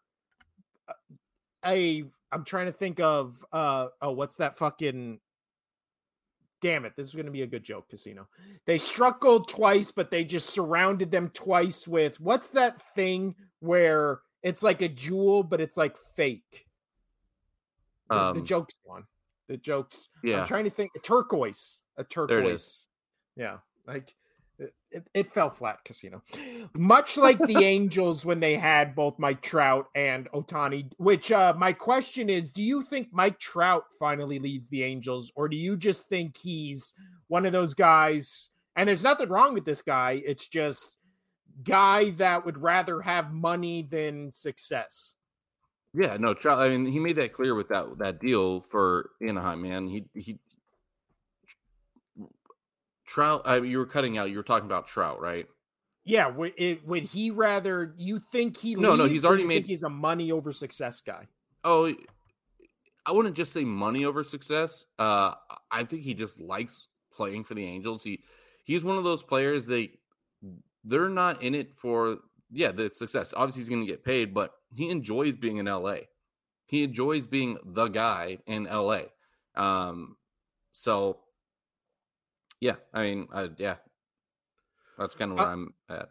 [SPEAKER 1] a I'm trying to think of uh oh what's that fucking damn it, this is going to be a good joke, Casino. They struck gold twice, but they just surrounded them twice with what's that thing where it's like a jewel, but it's like fake? The, um, the joke's one. The jokes. Yeah. I'm trying to think. A turquoise. A turquoise. Yeah. Like it, it, fell flat, Casino. Much like the Angels when they had both Mike Trout and Ohtani, Which uh, my question is: Do you think Mike Trout finally leaves the Angels, or do you just think he's one of those guys? And there's nothing wrong with this guy. It's just guy that would rather have money than success.
[SPEAKER 2] Yeah, no, Trout. I mean, he made that clear with that that deal for Anaheim. Man, he he Trout, uh, you were cutting out. You were talking about Trout, right?
[SPEAKER 1] Yeah. Would, it, would he rather? You think he?
[SPEAKER 2] No, no. He's already made.
[SPEAKER 1] he's a money over success guy.
[SPEAKER 2] Oh, I wouldn't just say money over success. Uh, I think he just likes playing for the Angels. He he's one of those players that they're not in it for yeah the success. Obviously, he's going to get paid, but he enjoys being in LA. He enjoys being the guy in LA. Um, so yeah, I mean, uh, yeah, that's kind of where uh, I'm at.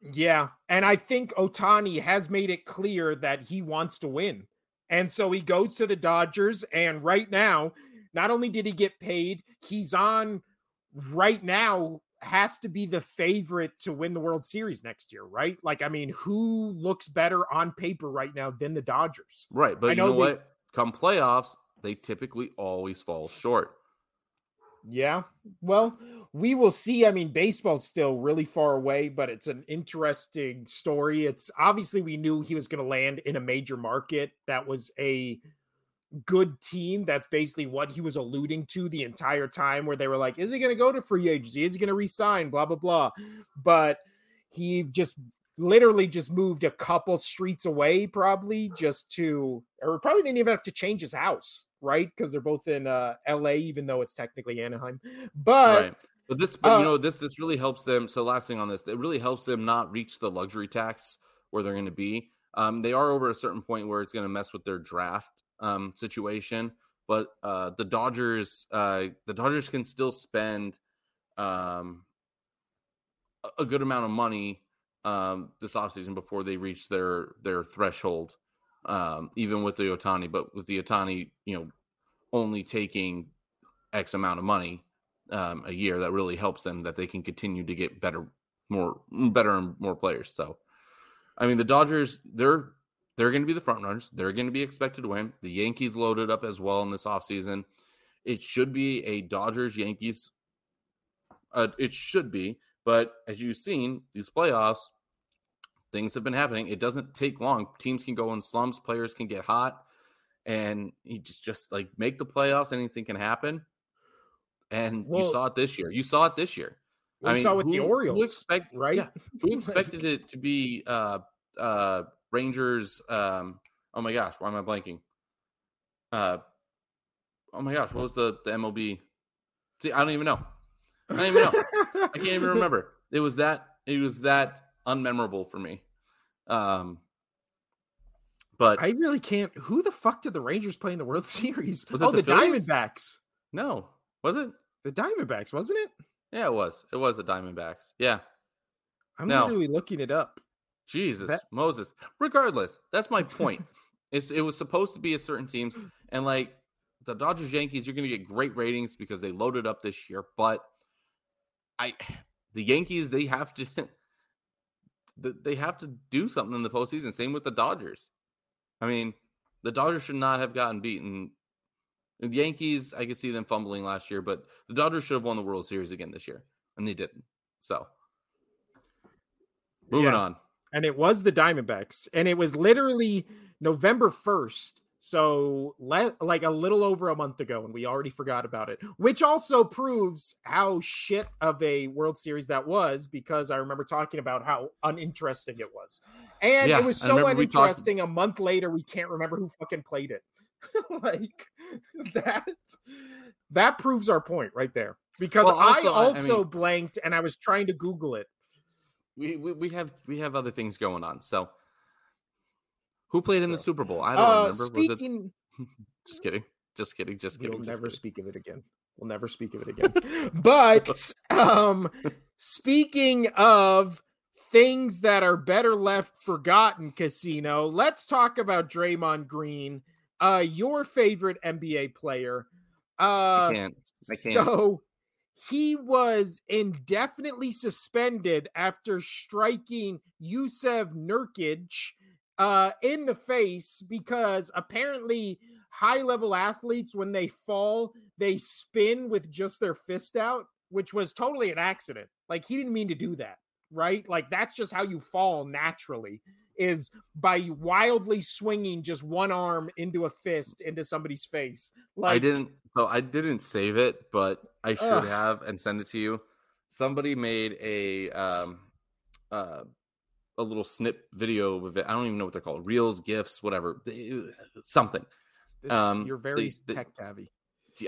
[SPEAKER 1] Yeah, and I think Ohtani has made it clear that he wants to win, and so he goes to the Dodgers. And right now, not only did he get paid, he's on right now has to be the favorite to win the World Series next year, right? Like, I mean, who looks better on paper right now than the Dodgers?
[SPEAKER 2] Right, but I you know, know they, what? Come playoffs, they typically always fall short.
[SPEAKER 1] Yeah. Well, we will see. I mean, baseball's still really far away, but it's an interesting story. It's obviously we knew he was going to land in a major market that was a good team. That's basically what he was alluding to the entire time, where they were like, is he going to go to free agency? Is he going to resign? Blah, blah, blah. But he just literally just moved a couple streets away, probably just to, or probably didn't even have to change his house, right? Because they're both in uh, LA, even though it's technically Anaheim. But, right.
[SPEAKER 2] but this, but uh, you know, this this really helps them. So, last thing on this, it really helps them not reach the luxury tax where they're going to be. Um, they are over a certain point where it's going to mess with their draft um, situation. But uh, the Dodgers, uh, the Dodgers can still spend um, a good amount of money um, this offseason before they reach their their threshold, um, even with the Ohtani. But with the Ohtani, you know, only taking X amount of money um, a year, that really helps them that they can continue to get better, more better and more players. So, I mean, the Dodgers, they're they're going to be the front runners. They're going to be expected to win. The Yankees loaded up as well in this offseason. It should be a Dodgers Yankees. Uh, it should be, but as you've seen, these playoffs, things have been happening. It doesn't take long. Teams can go in slumps, players can get hot, and you just just like make the playoffs. Anything can happen, and well, you saw it this year. You saw it this year.
[SPEAKER 1] We I mean, saw with who, the Orioles, who expect, right? Yeah,
[SPEAKER 2] who expected it to be uh, uh, Rangers? Um, oh my gosh, why am I blanking? Uh, oh my gosh, what was the the MLB? See, I don't even know. I don't even know. I can't even remember. It was that. It was that unmemorable for me. Um, but
[SPEAKER 1] I really can't. Who the fuck did the Rangers play in the World Series? oh, the, the Diamondbacks.
[SPEAKER 2] No, was it
[SPEAKER 1] the Diamondbacks? Wasn't it?
[SPEAKER 2] Yeah, it was. It was the Diamondbacks. Yeah.
[SPEAKER 1] I'm now, literally looking it up.
[SPEAKER 2] Jesus, that... Moses. Regardless, that's my point. it's it was supposed to be a certain teams, and like the Dodgers Yankees, you're going to get great ratings because they loaded up this year. But I, the Yankees, they have to they have to do something in the postseason. Same with the Dodgers. I mean, the Dodgers should not have gotten beaten. The Yankees, I could see them fumbling last year, but the Dodgers should have won the World Series again this year, and they didn't. So, moving yeah. on.
[SPEAKER 1] And it was the Diamondbacks, and it was literally November 1st so le- like a little over a month ago, and we already forgot about it, which also proves how shit of a World Series that was because I remember talking about how uninteresting it was. And yeah, it was so uninteresting. Talked... A month later, we can't remember who fucking played it. like that that proves our point right there. Because well, also, I also I mean, blanked and I was trying to Google it.
[SPEAKER 2] We, we we have we have other things going on. So who played in the Super Bowl? I don't uh, remember. Speaking... It? just kidding. Just kidding. Just kidding.
[SPEAKER 1] We'll
[SPEAKER 2] just
[SPEAKER 1] never
[SPEAKER 2] kidding.
[SPEAKER 1] speak of it again. We'll never speak of it again. but um, speaking of things that are better left forgotten, Casino, let's talk about Draymond Green, uh, your favorite NBA player. Uh,
[SPEAKER 2] I can't. I can't.
[SPEAKER 1] So he was indefinitely suspended after striking Jusuf Nurkic uh, in the face because apparently high level athletes, when they fall, they spin with just their fist out, which was totally an accident. Like he didn't mean to do that, right? Like that's just how you fall naturally is by wildly swinging just one arm into a fist into somebody's face. Like
[SPEAKER 2] I didn't so I didn't save it, but I should uh, have and send it to you. Somebody made a um uh a little snip video of it. I don't even know what they're called. Reels, gifs, whatever, something.
[SPEAKER 1] This, um, you're very they, tech savvy.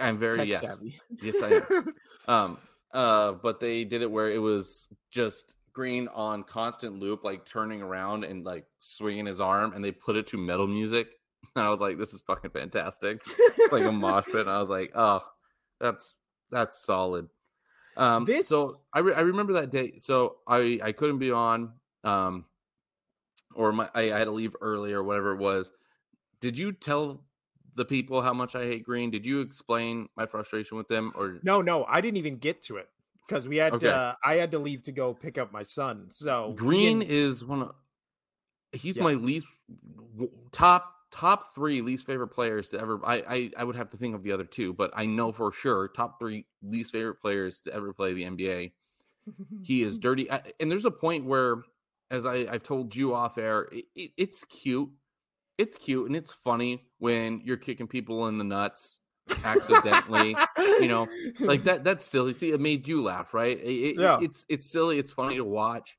[SPEAKER 2] I'm very tech yes, savvy. yes, I am. um, uh, but they did it where it was just green on constant loop, like turning around and like swinging his arm, and they put it to metal music. And I was like, "This is fucking fantastic!" It's like a mosh pit. And I was like, "Oh, that's that's solid." Um, this... so I, re- I remember that day. So I I couldn't be on um, or my I, I had to leave early or whatever it was. Did you tell the people how much I hate green? Did you explain my frustration with them or
[SPEAKER 1] no? No, I didn't even get to it because we had okay. to, I had to leave to go pick up my son. So
[SPEAKER 2] green is one of he's yeah. my least top top three least favorite players to ever. I, I I would have to think of the other two, but I know for sure top three least favorite players to ever play the NBA. he is dirty, and there's a point where as I, I've told you off air, it, it, it's cute. It's cute and it's funny when you're kicking people in the nuts accidentally. you know, like that. That's silly. See, it made you laugh, right? It, yeah. it's it's silly. It's funny to watch,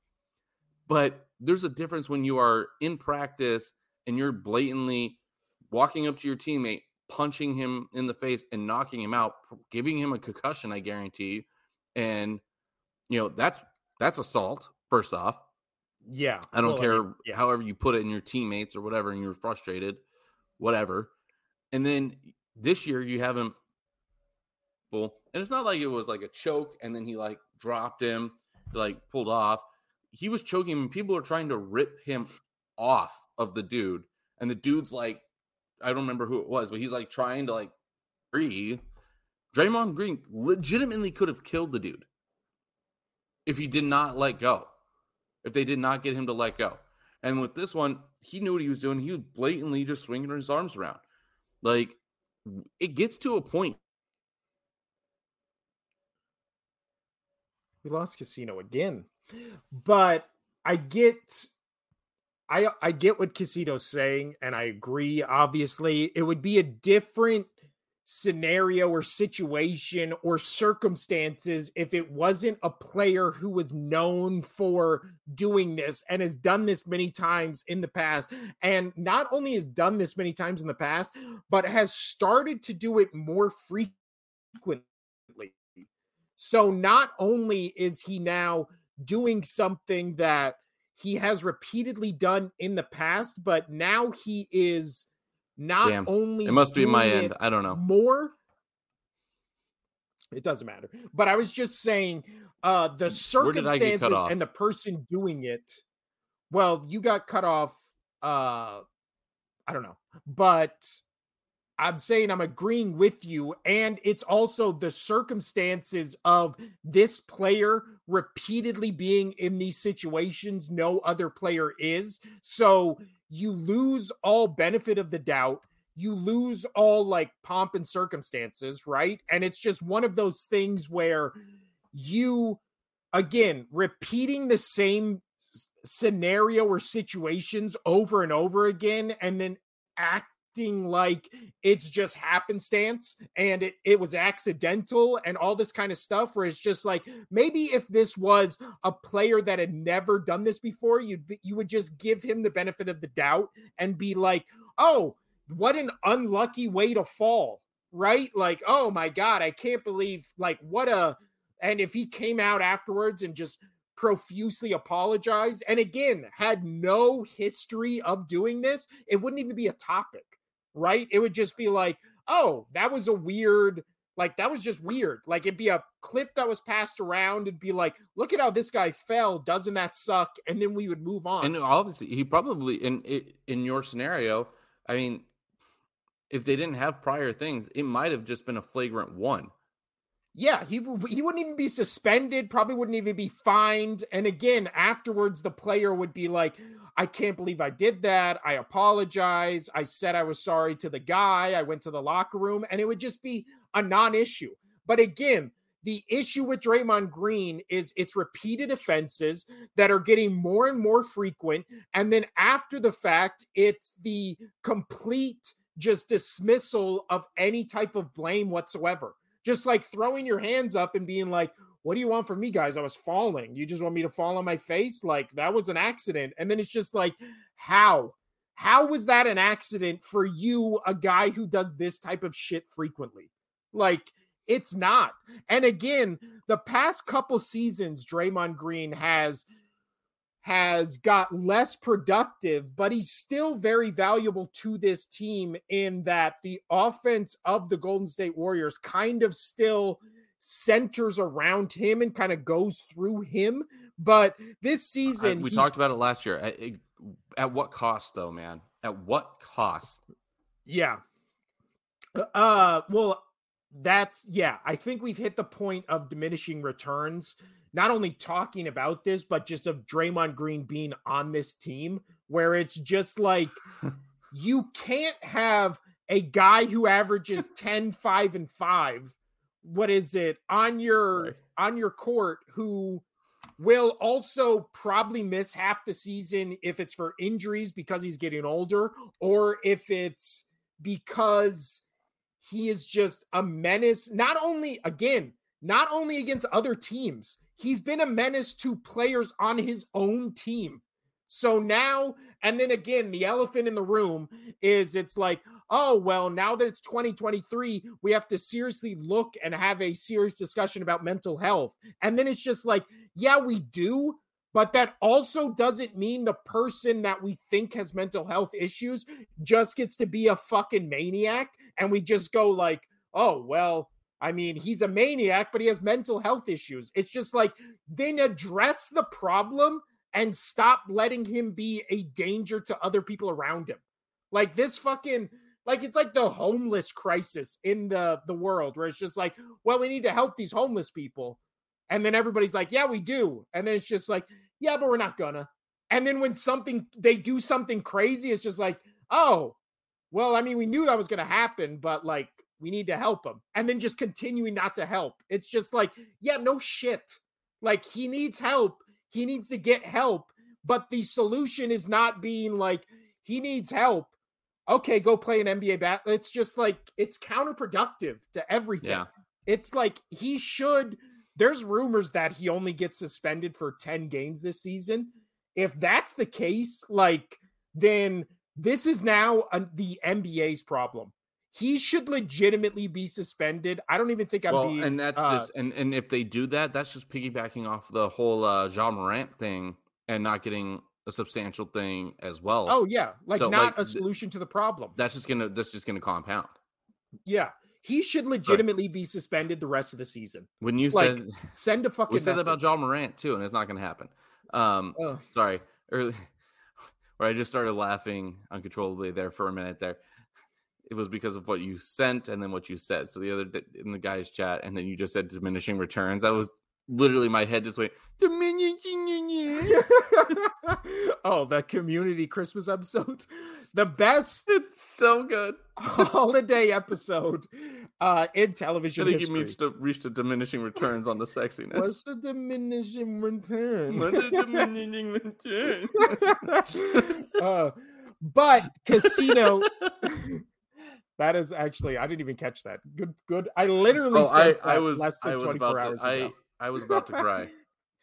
[SPEAKER 2] but there's a difference when you are in practice and you're blatantly walking up to your teammate, punching him in the face and knocking him out, giving him a concussion. I guarantee, and you know that's that's assault. First off,
[SPEAKER 1] Yeah.
[SPEAKER 2] I don't
[SPEAKER 1] Well,
[SPEAKER 2] care
[SPEAKER 1] mean, yeah.
[SPEAKER 2] however you put it in your teammates or whatever, and you're frustrated, whatever. And then this year you have him. Well, and it's not like it was like a choke and then he like dropped him, like pulled off. He was choking him. and People are trying to rip him off of the dude, and the dude's like, I don't remember who it was, but he's like trying to like breathe. Draymond Green legitimately could have killed the dude if he did not let go if they did not get him to let go. And with this one, he knew what he was doing. He was blatantly just swinging his arms around. Like it gets to a point.
[SPEAKER 1] We lost Casino again. But I get I I get what Casino's saying and I agree obviously it would be a different scenario or situation or circumstances if it wasn't a player who was known for doing this and has done this many times in the past. And not only has done this many times in the past but has started to do it more frequently. So not only is he now doing something that he has repeatedly done in the past but now he is not
[SPEAKER 2] Damn.
[SPEAKER 1] only
[SPEAKER 2] It must be my end. I don't know.
[SPEAKER 1] more it doesn't matter but i was just saying uh the
[SPEAKER 2] Where did I get cut
[SPEAKER 1] circumstances and the person doing it well you got cut off uh i don't know but i'm saying i'm agreeing with you and it's also the circumstances of this player repeatedly being in these situations no other player is so you lose all benefit of the doubt you lose all like pomp and circumstances right? And it's just one of those things where you again repeating the same scenario or situations over and over again and then acting like it's just happenstance and it, it was accidental and all this kind of stuff where it's just like maybe if this was a player that had never done this before you'd be, you would just give him the benefit of the doubt and be like oh what an unlucky way to fall right? Like oh my god i can't believe like what a and if he came out afterwards and just profusely apologized and again had no history of doing this it wouldn't even be a topic right it would just be like oh that was a weird like that was just weird like it'd be a clip that was passed around and be like look at how this guy fell doesn't that suck and then we would move on
[SPEAKER 2] And obviously, he probably in in your scenario. I mean, if they didn't have prior things, it might have just been a flagrant one.
[SPEAKER 1] Yeah, he he wouldn't even be suspended, probably wouldn't even be fined. And again, afterwards the player would be like, "I can't believe I did that. I apologize. I said I was sorry to the guy. I went to the locker room." And it would just be a non-issue. But again, the issue with Draymond Green is it's repeated offenses that are getting more and more frequent and then after the fact, it's the complete just dismissal of any type of blame whatsoever just like throwing your hands up and being like, What do you want from me, guys? I was falling. You just want me to fall on my face? Like, that was an accident. And then it's just like, How? How was that an accident for you, a guy who does this type of shit frequently? Like, it's not. And again, the past couple seasons, Draymond Green has has got less productive, but he's still very valuable to this team in that the offense of the Golden State Warriors kind of still centers around him and kind of goes through him. But this
[SPEAKER 2] I-
[SPEAKER 1] season,
[SPEAKER 2] we talked about it last year. At, at what cost, though, man? At what cost?
[SPEAKER 1] Yeah. Uh well that's yeah, I think we've hit the point of diminishing returns. Not only talking about this, but just of Draymond Green being on this team where it's just like you can't have a guy who averages 10 5 and 5 what is it on your
[SPEAKER 2] Right.
[SPEAKER 1] on your court who will also probably miss half the season if it's for injuries because he's getting older or if it's because he is just a menace not only again not only against other teams he's been a menace to players on his own team so now and then again the elephant in the room is it's like oh well now that it's 2023 we have to seriously look and have a serious discussion about mental health. And then it's just like yeah we do but that also doesn't mean the person that we think has mental health issues just gets to be a fucking maniac. And we just go like oh well i mean he's a maniac but he has mental health issues. It's just like then address the problem and stop letting him be a danger to other people around him like this fucking like it's like the homeless crisis in the the world where it's just like well we need to help these homeless people and then everybody's like, yeah, we do. And then it's just like, yeah, but we're not gonna. And then when something they do something crazy, it's just like, oh, well, I mean, we knew that was gonna happen, but like we need to help him. And then just continuing not to help. It's just like, yeah, no shit. Like he needs help. He needs to get help. But the solution is not being like, he needs help. Okay, go play an NBA bat. It's just like it's counterproductive to everything.
[SPEAKER 2] Yeah.
[SPEAKER 1] It's like he should there's rumors that he only gets suspended for 10 games this season. If that's the case, like, then this is now a, the NBA's problem. He should legitimately be suspended. I don't even think I'm
[SPEAKER 2] well,
[SPEAKER 1] being.
[SPEAKER 2] and that's
[SPEAKER 1] uh,
[SPEAKER 2] just and and if they do that, that's just piggybacking off the whole uh Ja Morant thing and not getting a substantial thing as well.
[SPEAKER 1] Oh yeah, like
[SPEAKER 2] So,
[SPEAKER 1] not
[SPEAKER 2] like,
[SPEAKER 1] a solution to the problem.
[SPEAKER 2] that's just gonna that's just gonna compound.
[SPEAKER 1] Yeah, he should legitimately be suspended the rest of the season.
[SPEAKER 2] When you
[SPEAKER 1] Like,
[SPEAKER 2] said
[SPEAKER 1] Send a fucking.
[SPEAKER 2] we said that about. John Morant too, and it's not gonna happen. Um, sorry, early where I just started laughing uncontrollably there for a minute there. It was because of what you sent and then what you said. So the other day in the guy's chat, and then you just said diminishing returns. That was literally my head just went diminishing.
[SPEAKER 1] oh, the community Christmas episode, the best
[SPEAKER 2] It's so good.
[SPEAKER 1] holiday episode uh in television
[SPEAKER 2] I think
[SPEAKER 1] history.
[SPEAKER 2] you reached a, reached a diminishing returns on the sexiness.
[SPEAKER 1] What's the diminishing return?
[SPEAKER 2] What's a diminishing return?
[SPEAKER 1] uh, but casino. That is actually I didn't even catch that. Good, good. I literally
[SPEAKER 2] oh, I,
[SPEAKER 1] said
[SPEAKER 2] I was
[SPEAKER 1] less than
[SPEAKER 2] I was
[SPEAKER 1] 24
[SPEAKER 2] about
[SPEAKER 1] hours
[SPEAKER 2] to, I
[SPEAKER 1] ago.
[SPEAKER 2] I was about to cry.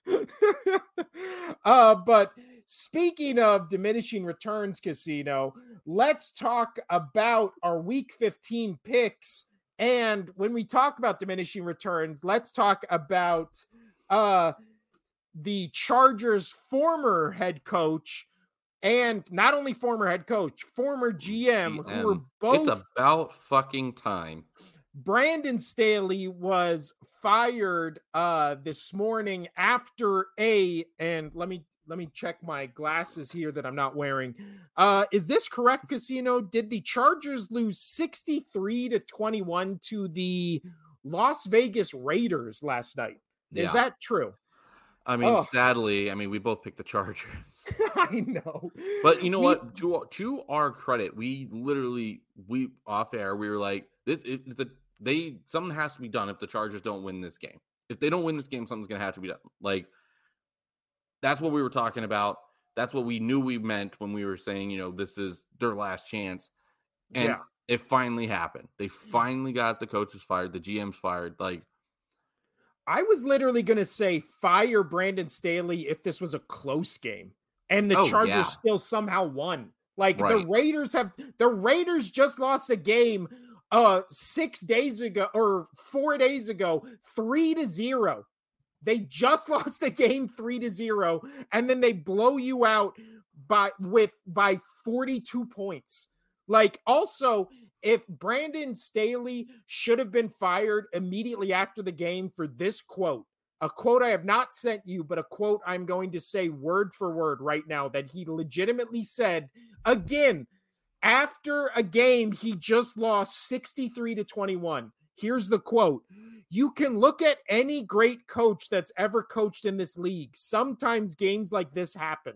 [SPEAKER 1] uh, but speaking of diminishing returns, casino, let's talk about our week 15 picks. And when we talk about diminishing returns, let's talk about uh the Chargers former head coach and not only former head coach, former GM, who were both
[SPEAKER 2] It's about fucking time.
[SPEAKER 1] Brandon Staley was fired uh this morning after a and let me let me check my glasses here that I'm not wearing. Uh is this correct casino? Did the Chargers lose 63 to 21 to the Las Vegas Raiders last night? Is that true?
[SPEAKER 2] I mean,
[SPEAKER 1] Oh.
[SPEAKER 2] sadly, I mean, we both picked the Chargers.
[SPEAKER 1] I know.
[SPEAKER 2] But you know
[SPEAKER 1] We-
[SPEAKER 2] what? To to our credit, we literally we off air we were like this. It, the they something has to be done if the Chargers don't win this game. If they don't win this game, something's gonna have to be done. Like that's what we were talking about. That's what we knew we meant when we were saying, you know, this is their last chance. And
[SPEAKER 1] Yeah.
[SPEAKER 2] it finally happened. They finally got the coaches fired, the GM's fired. Like
[SPEAKER 1] I was literally going to say fire Brandon Staley if this was a close game and the
[SPEAKER 2] Oh,
[SPEAKER 1] Chargers
[SPEAKER 2] yeah.
[SPEAKER 1] still somehow won. Like the Raiders have the Raiders just lost a game uh 6 days ago or 4 days ago 3 to 0. They just lost a game 3 to 0 and then they blow you out by with by 42 points. Like also if Brandon Staley should have been fired immediately after the game for this quote, a quote I have not sent you, but a quote I'm going to say word for word right now that he legitimately said again after a game he just lost 63 to 21. Here's the quote. You can look at any great coach that's ever coached in this league. Sometimes games like this happen.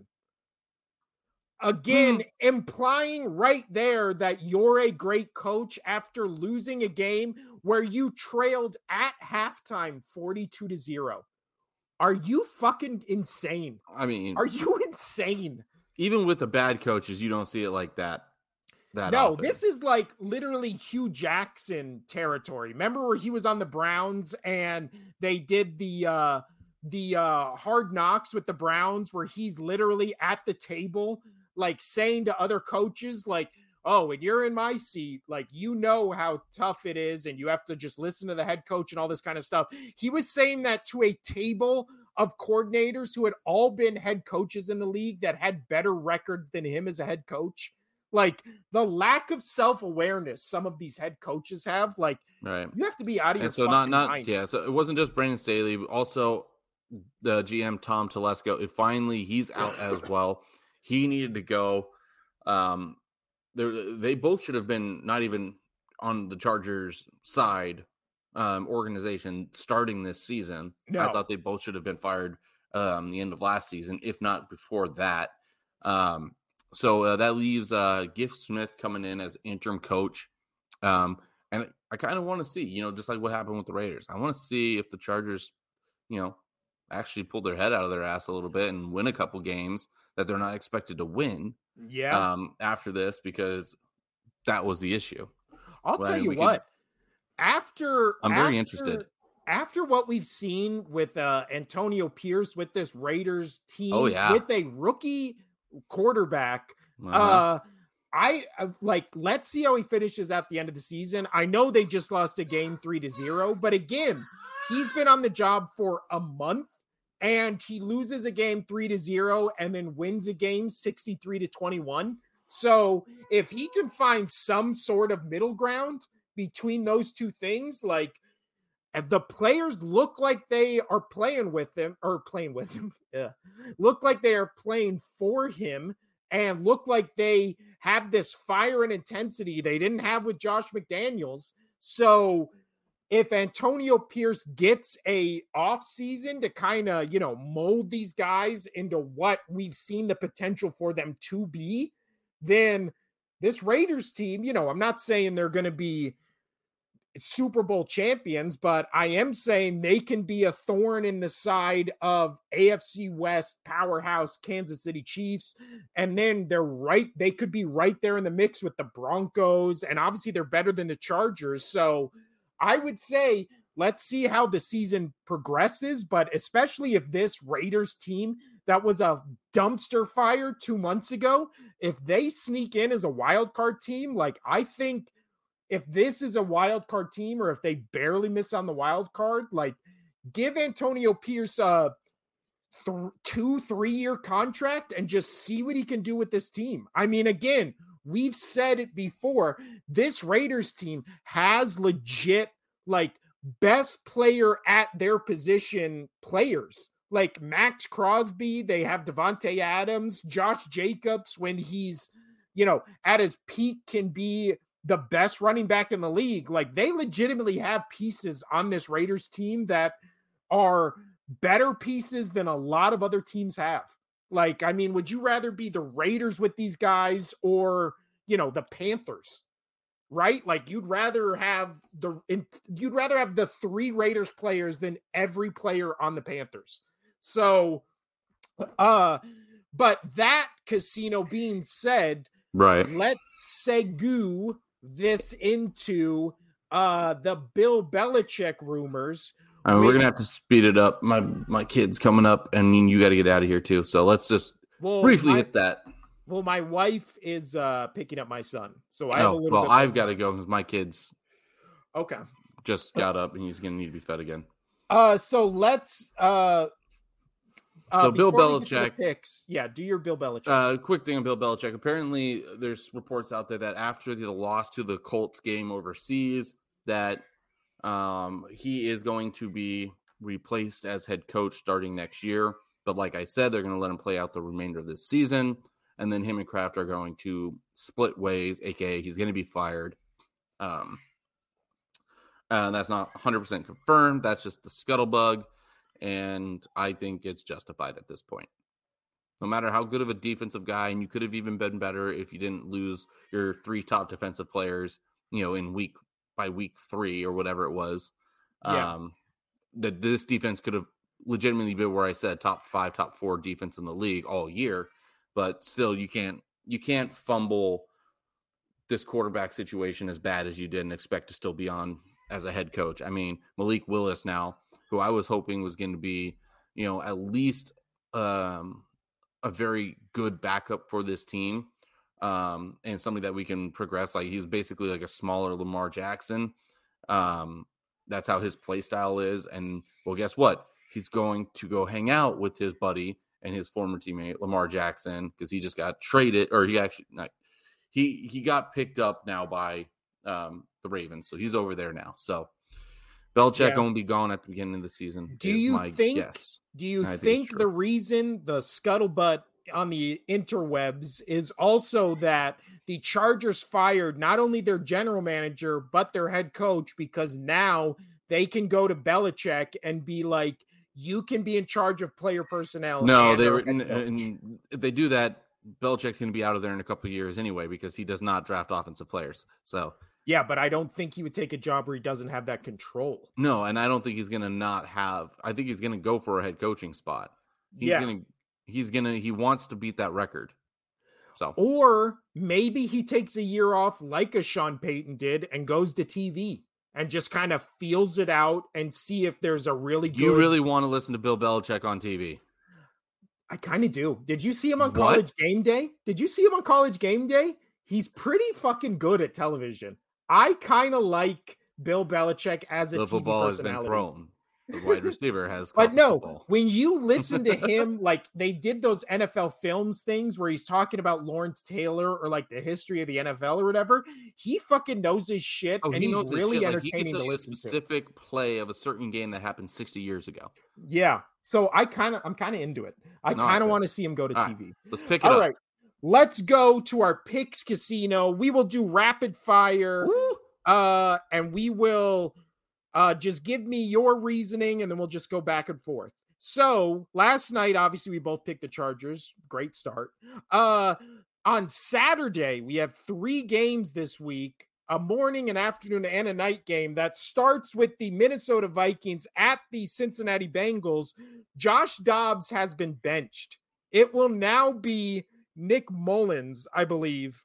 [SPEAKER 1] Again, implying right there that you're a great coach after losing a game where you trailed at halftime 42 to 0. Are you fucking insane?
[SPEAKER 2] I mean,
[SPEAKER 1] Are you insane?
[SPEAKER 2] even with the bad coaches, you don't see it like that. That
[SPEAKER 1] No,
[SPEAKER 2] often.
[SPEAKER 1] this is like literally Hue Jackson territory. Remember where he was on the Browns and they did the uh the uh hard knocks with the Browns where he's literally at the table like saying to other coaches like oh when you're in my seat like you know how tough it is and you have to just listen to the head coach and all this kind of stuff he was saying that to a table of coordinators who had all been head coaches in the league that had better records than him as a head coach. Like the lack of self awareness some of these head coaches have, like
[SPEAKER 2] right.
[SPEAKER 1] you have to be out of
[SPEAKER 2] And
[SPEAKER 1] your
[SPEAKER 2] so not not
[SPEAKER 1] mind.
[SPEAKER 2] yeah. So it wasn't just Brandon Staley, but also the GM Tom Telesco. It finally he's out as well. He needed to go. Um, they they both should have been not even on the Chargers side um, organization starting this season. I thought they both should have been fired um, the end of last season, if not before that. Um, so uh, that leaves uh, Giff Smith coming in as interim coach. Um, and I kind of want to see, you know, just like what happened with the Raiders. I want to see if the Chargers, you know, actually pull their head out of their ass a little bit and win a couple games that they're not expected to win
[SPEAKER 1] Yeah.
[SPEAKER 2] um, after this because that was the issue.
[SPEAKER 1] I'll tell you what. After
[SPEAKER 2] I'm very
[SPEAKER 1] after-
[SPEAKER 2] interested.
[SPEAKER 1] After what we've seen with uh, Antonio Pierce with this Raiders team,
[SPEAKER 2] Oh, yeah.
[SPEAKER 1] with a rookie quarterback,
[SPEAKER 2] Uh-huh.
[SPEAKER 1] uh, I uh, like. Let's see how he finishes at the end of the season. I know they just lost a game three to zero, but again, he's been on the job for a month, and he loses a game three to zero, and then wins a game sixty three to twenty one. So if he can find some sort of middle ground between those two things, like the players look like they are playing with him or playing with him, yeah, look like they are playing for him and look like they have this fire and intensity they didn't have with Josh McDaniels. So if Antonio Pierce gets a off season to kind of, you know, mold these guys into what we've seen the potential for them to be, then this Raiders team, you know, I'm not saying they're going to be Super Bowl champions, but I am saying they can be a thorn in the side of AFC West powerhouse Kansas City Chiefs. And then they're right, they could be right there in the mix with the Broncos. And obviously, they're better than the Chargers. So I would say, let's see how the season progresses. But especially if this Raiders team that was a dumpster fire two months ago, if they sneak in as a wild card team, like I think if this is a wild card team or if they barely miss on the wild card, like give Antonio Pierce a th- two, three year contract and just see what he can do with this team. I mean, again, we've said it before. This Raiders team has legit, like, best player at their position players. Like Maxx Crosby, they have Davante Adams, Josh Jacobs, when he's, you know, at his peak, can be the best running back in the league. Like they legitimately have pieces on this Raiders team that are better pieces than a lot of other teams have. Like, I mean, would you rather be the Raiders with these guys or, you know, the Panthers? Right? Like you'd rather have the you'd rather have the three Raiders players than every player on the Panthers. So uh but that casino being said,
[SPEAKER 2] right.
[SPEAKER 1] let's segue this into uh the Bill Belichick rumors.
[SPEAKER 2] I mean, we're gonna have to speed it up. My my kid's coming up, and you got to get out of here too. So let's just
[SPEAKER 1] Well,
[SPEAKER 2] briefly
[SPEAKER 1] my,
[SPEAKER 2] hit that.
[SPEAKER 1] well, my wife is uh picking up my son, so I have a
[SPEAKER 2] Oh,
[SPEAKER 1] little
[SPEAKER 2] well. I've got to go because my kid's
[SPEAKER 1] okay.
[SPEAKER 2] just got up and he's gonna need to be fed again.
[SPEAKER 1] Uh, so let's uh. uh,
[SPEAKER 2] So Bill
[SPEAKER 1] before we get to the
[SPEAKER 2] Belichick-
[SPEAKER 1] picks, yeah, do your Bill Belichick.
[SPEAKER 2] Uh, quick thing on Bill Belichick. Apparently, there's reports out there that after the loss to the Colts game overseas, that um, he is going to be replaced as head coach starting next year. But like I said, they're going to let him play out the remainder of this season, and then him and Kraft are going to split ways. AKA, he's going to be fired. Um, uh, that's not 100% confirmed. That's just the scuttlebug, and I think it's justified at this point no matter how good of a defensive guy, and you could have even been better if you didn't lose your three top defensive players, you know, in week by week three or whatever it was.
[SPEAKER 1] Yeah.
[SPEAKER 2] Um, that this defense could have legitimately been where I said top five, top four defense in the league all year, but still, you can't you can't fumble this quarterback situation as bad as you did and expect to still be on as a head coach. I mean, Malik Willis now, who I was hoping was going to be, you know, at least um, a very good backup for this team um, and somebody that we can progress. Like he's basically like a smaller Lamar Jackson. Um, that's how his play style is. And well, guess what? he's going to go hang out with his buddy and his former teammate Lamar Jackson because he just got traded or he actually not, he he got picked up now by um, the Ravens, so he's over there now. So Belichick
[SPEAKER 1] Yeah.
[SPEAKER 2] won't be gone at the beginning of the season.
[SPEAKER 1] Do you think-
[SPEAKER 2] guess.
[SPEAKER 1] Do you
[SPEAKER 2] I think
[SPEAKER 1] think, the reason the scuttlebutt on the interwebs is also that the Chargers fired not only their general manager but their head coach because now they can go to Belichick and be like, "You can be in charge of player personnel."
[SPEAKER 2] No, they
[SPEAKER 1] our
[SPEAKER 2] were.
[SPEAKER 1] head
[SPEAKER 2] n- uh,
[SPEAKER 1] coach."
[SPEAKER 2] n- if they do that, Belichick's going to be out of there in a couple of years anyway because he does not draft offensive players. So
[SPEAKER 1] yeah, but I don't think he would take a job where he doesn't have that control.
[SPEAKER 2] no, and I don't think he's going to not have. I think he's going to go for a head coaching spot. He's
[SPEAKER 1] yeah.
[SPEAKER 2] going to. He's to. He wants to beat that record. So
[SPEAKER 1] Or maybe he takes a year off like a Sean Payton did and goes to TV and just kind of feels it out and see if there's a really good.
[SPEAKER 2] you really want to listen to Bill Belichick on TV?
[SPEAKER 1] I kind of do. Did you see him on
[SPEAKER 2] What?
[SPEAKER 1] College Game Day? Did you see him on College Game Day? He's pretty fucking good at television. I kind of like Bill Belichick as a
[SPEAKER 2] The
[SPEAKER 1] TV
[SPEAKER 2] football has been thrown. The wide receiver has.
[SPEAKER 1] But no,
[SPEAKER 2] football.
[SPEAKER 1] when you listen to him, like they did those NFL films things where he's talking about Lawrence Taylor or like the history of the NFL or whatever, he fucking knows his shit
[SPEAKER 2] Oh,
[SPEAKER 1] and
[SPEAKER 2] he
[SPEAKER 1] he's
[SPEAKER 2] knows
[SPEAKER 1] really
[SPEAKER 2] shit. Like, he
[SPEAKER 1] entertaining to listen to.
[SPEAKER 2] Specific play of a certain game that happened 60 years ago.
[SPEAKER 1] Yeah. So I kind of I'm kind of into it. I
[SPEAKER 2] No,
[SPEAKER 1] kind of want to see him go to
[SPEAKER 2] All right,
[SPEAKER 1] TV.
[SPEAKER 2] Let's pick it
[SPEAKER 1] All
[SPEAKER 2] up.
[SPEAKER 1] right. Let's go to our picks casino. We will do rapid fire.
[SPEAKER 2] Woo!
[SPEAKER 1] Uh and we will uh just give me your reasoning and then we'll just go back and forth. So, last night obviously we both picked the Chargers. Great start. Uh on Saturday, we have 3 games this week. A morning, an afternoon, and a night game that starts with the Minnesota Vikings at the Cincinnati Bengals. Josh Dobbs has been benched. It will now be Nick Mullens, I believe,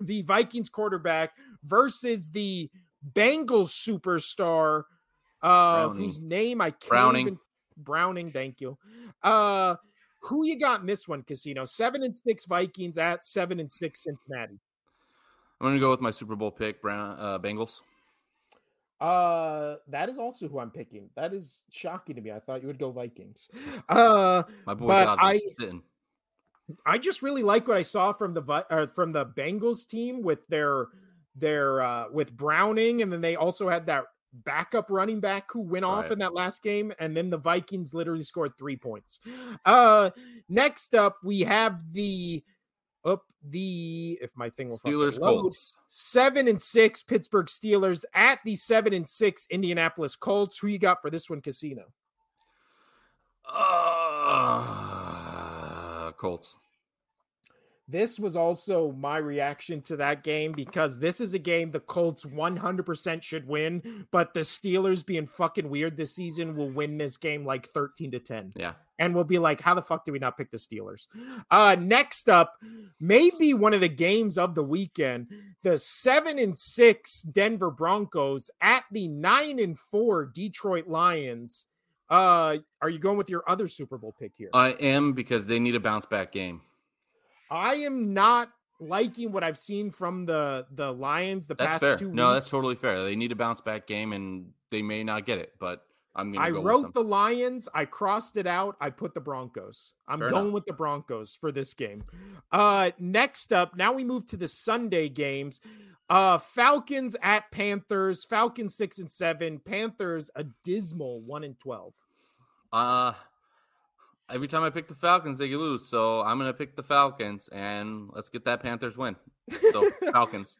[SPEAKER 1] the Vikings quarterback versus the Bengals superstar, uh,
[SPEAKER 2] Browning.
[SPEAKER 1] whose name I can't
[SPEAKER 2] Browning.
[SPEAKER 1] even Browning. Thank you. Uh, who you got in this one, Casino? Seven and six Vikings at seven and six Cincinnati.
[SPEAKER 2] I'm going to go with my Super Bowl pick, Brown uh, Bengals.
[SPEAKER 1] Uh, that is also who I'm picking. That is shocking to me. I thought you would go Vikings. Uh,
[SPEAKER 2] My boy
[SPEAKER 1] But I-
[SPEAKER 2] sitting.
[SPEAKER 1] I just really like what I saw from the uh, from the Bengals team with their their uh, with Browning, and then they also had that backup running back who went off
[SPEAKER 2] Right.
[SPEAKER 1] in that last game, and then the Vikings literally scored three points. Uh, next up, we have the up the if my thing will
[SPEAKER 2] Steelers Colts.
[SPEAKER 1] seven and six Pittsburgh Steelers at the seven and six Indianapolis Colts. Who you got for this one, Casino?
[SPEAKER 2] Uh, Colts.
[SPEAKER 1] This was also my reaction to that game because this is a game the Colts 100% should win, but the Steelers being fucking weird this season will win this game like 13 to 10.
[SPEAKER 2] Yeah.
[SPEAKER 1] And we'll be like, how the fuck do we not pick the Steelers? Uh next up, maybe one of the games of the weekend, the 7 and 6 Denver Broncos at the 9 and 4 Detroit Lions. Uh are you going with your other Super Bowl pick here?
[SPEAKER 2] I am because they need a bounce back game.
[SPEAKER 1] I am not liking what I've seen from the the Lions the
[SPEAKER 2] That's
[SPEAKER 1] past
[SPEAKER 2] fair.
[SPEAKER 1] two
[SPEAKER 2] No,
[SPEAKER 1] weeks.
[SPEAKER 2] that's totally fair. They need a bounce back game, and they may not get it, but I'm going
[SPEAKER 1] I
[SPEAKER 2] go
[SPEAKER 1] wrote the Lions, I crossed it out, I put the Broncos. I'm
[SPEAKER 2] Fair
[SPEAKER 1] going
[SPEAKER 2] enough.
[SPEAKER 1] with the Broncos for this game. Uh next up, now we move to the Sunday games. Uh Falcons at Panthers, Falcons 6 and 7, Panthers a dismal 1 and 12.
[SPEAKER 2] Uh every time I pick the Falcons, they lose. So I'm gonna pick the Falcons and let's get that Panthers win. So Falcons.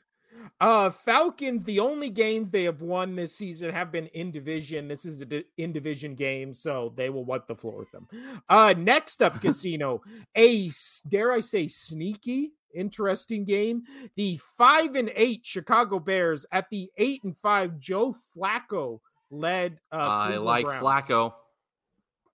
[SPEAKER 1] Uh, Falcons, the only games they have won this season have been in division. This is an in division game, so they will wipe the floor with them. Uh, next up, Casino, a dare I say sneaky, interesting game. The five and eight Chicago Bears at the eight and five Joe Flacco led. Uh,
[SPEAKER 2] I like
[SPEAKER 1] Browns.
[SPEAKER 2] Flacco.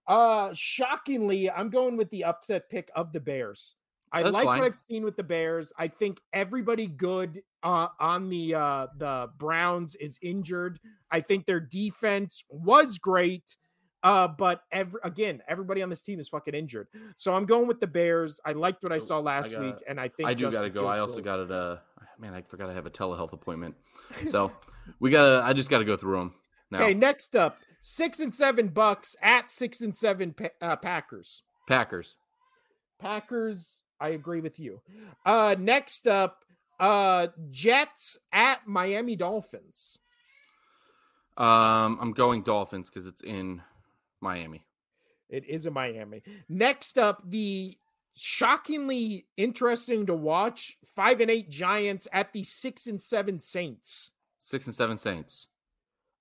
[SPEAKER 1] Uh, shockingly, I'm going with the upset pick of the Bears. I
[SPEAKER 2] That's
[SPEAKER 1] like
[SPEAKER 2] fine.
[SPEAKER 1] what I've seen with the Bears. I think everybody good uh, on the uh, the Browns is injured. I think their defense was great, uh, but every, again, everybody on this team is fucking injured. So I'm going with the Bears. I liked what I
[SPEAKER 2] Oh,
[SPEAKER 1] saw last
[SPEAKER 2] got-
[SPEAKER 1] week, and I think
[SPEAKER 2] I do gotta go. I also got it. Uh, man, I forgot I have a telehealth appointment. So we gotta. I just gotta go through them. Now.
[SPEAKER 1] Okay, next up, Six and seven Bucks at six and seven uh, Packers.
[SPEAKER 2] Packers.
[SPEAKER 1] Packers. I agree with you. Uh, next up, uh, Jets at Miami Dolphins.
[SPEAKER 2] Um, I'm going Dolphins because it's in Miami.
[SPEAKER 1] It is in Miami. Next up, the shockingly interesting to watch five and eight Giants at the six and seven Saints.
[SPEAKER 2] Six and seven Saints.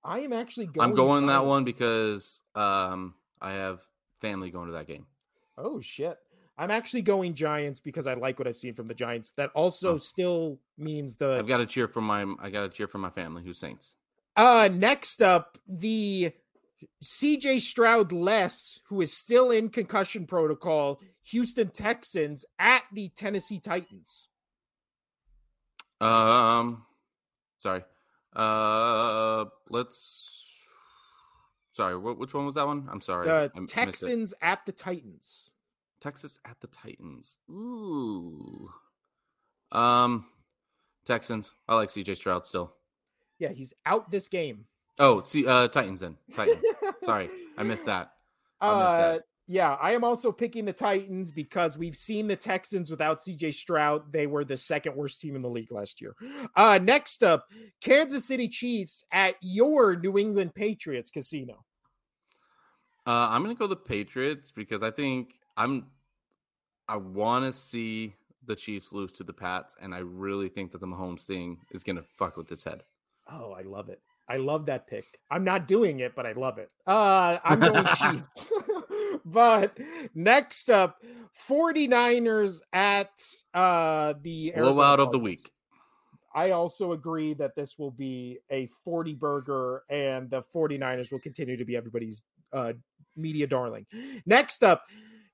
[SPEAKER 1] I am actually going.
[SPEAKER 2] I'm going that one because um, I have family going to that game.
[SPEAKER 1] Oh shit! I'm actually going Giants because I like what I've seen from the Giants. That also oh. still means the
[SPEAKER 2] I've got to cheer for my I got to cheer for my family who's Saints.
[SPEAKER 1] Uh, next up, the CJ Stroud less, who is still in concussion protocol, Houston Texans at the Tennessee Titans.
[SPEAKER 2] Um, sorry. Uh, let's. Sorry, which one was that one? I'm sorry.
[SPEAKER 1] The I Texans at the Titans.
[SPEAKER 2] Texas at the Titans. Ooh. Um, Texans. I like CJ Stroud still.
[SPEAKER 1] Yeah, he's out this game.
[SPEAKER 2] Oh, see, uh, Titans then. Titans. Sorry, I missed that.
[SPEAKER 1] I missed uh, that. Yeah, I am also picking the Titans because we've seen the Texans without CJ Stroud. They were the second worst team in the league last year. Uh, next up, Kansas City Chiefs at your New England Patriots casino.
[SPEAKER 2] Uh, I'm gonna go the Patriots because I think I'm. I want to see the Chiefs lose to the Pats, and I really think that the Mahomes thing is gonna fuck with his head.
[SPEAKER 1] Oh, I love it. I love that pick. I'm not doing it, but I love it. Uh, I'm going Chiefs. but next up, 49ers at uh, the
[SPEAKER 2] blowout of the week.
[SPEAKER 1] I also agree that this will be a 40 burger and the 49ers will continue to be everybody's uh, media darling. Next up,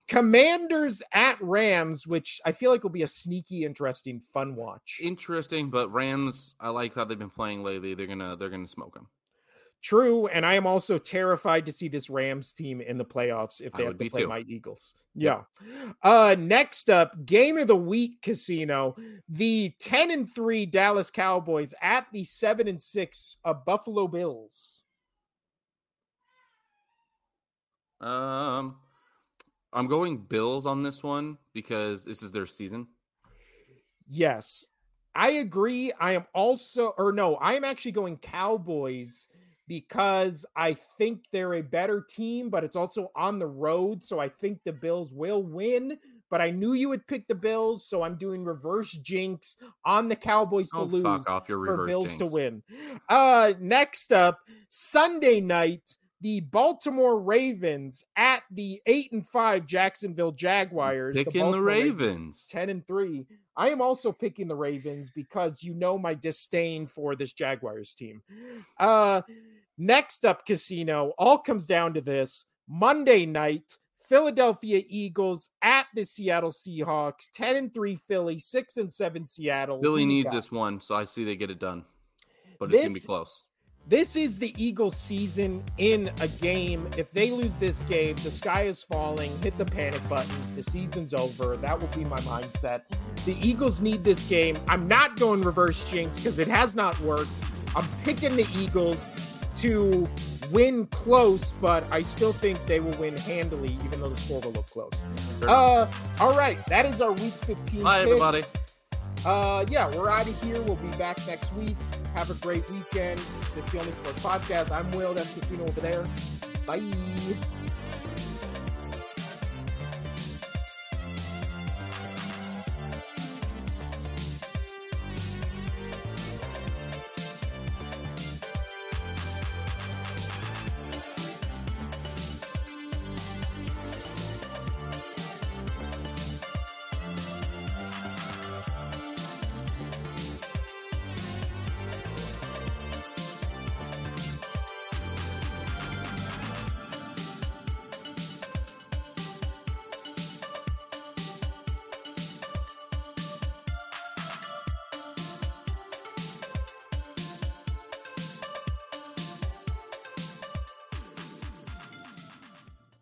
[SPEAKER 1] Commanders at Rams, which I feel like will be a sneaky, interesting, fun watch.
[SPEAKER 2] Interesting, but Rams, I like how they've been playing lately. They're gonna they're gonna smoke them.
[SPEAKER 1] True, and I am also terrified to see this Rams team in the playoffs if they I have to play too. my Eagles. Yeah. Uh next up, game of the week casino. The 10 and 3 Dallas Cowboys at the 7 and 6 uh, Buffalo Bills.
[SPEAKER 2] Um I'm going Bills on this one because this is their season.
[SPEAKER 1] Yes, I agree. I am also, or no, I am actually going Cowboys because I think they're a better team, but it's also on the road. So I think the Bills will win. But I knew you would pick the Bills, so I'm doing reverse jinx on the Cowboys to oh, lose
[SPEAKER 2] off your
[SPEAKER 1] for Bills
[SPEAKER 2] jinx.
[SPEAKER 1] to win. Uh, next up, Sunday night the Baltimore Ravens at the eight and five Jacksonville Jaguars.
[SPEAKER 2] Picking the, the Ravens. Ravens.
[SPEAKER 1] ten and three. I am also picking the Ravens because you know my disdain for this Jaguars team. Uh, next up, casino. All comes down to this Monday night. Philadelphia Eagles at the Seattle Seahawks, 10 and 3 Philly, 6 and 7 Seattle.
[SPEAKER 2] Philly needs this one, so I see they get it done. But this, it's going to be close.
[SPEAKER 1] This is the Eagles season in a game. If they lose this game, the sky is falling. Hit the panic buttons. The season's over. That will be my mindset. The Eagles need this game. I'm not going reverse jinx because it has not worked. I'm picking the Eagles to win close, but I still think they will win handily, even though the score will look close. Sure. Uh, all right, that is our week 15.
[SPEAKER 2] Bye, everybody.
[SPEAKER 1] Uh, yeah, we're out of here. We'll be back next week. Have a great weekend. This is the Only Sports Podcast. I'm Will. That's Casino over there. Bye.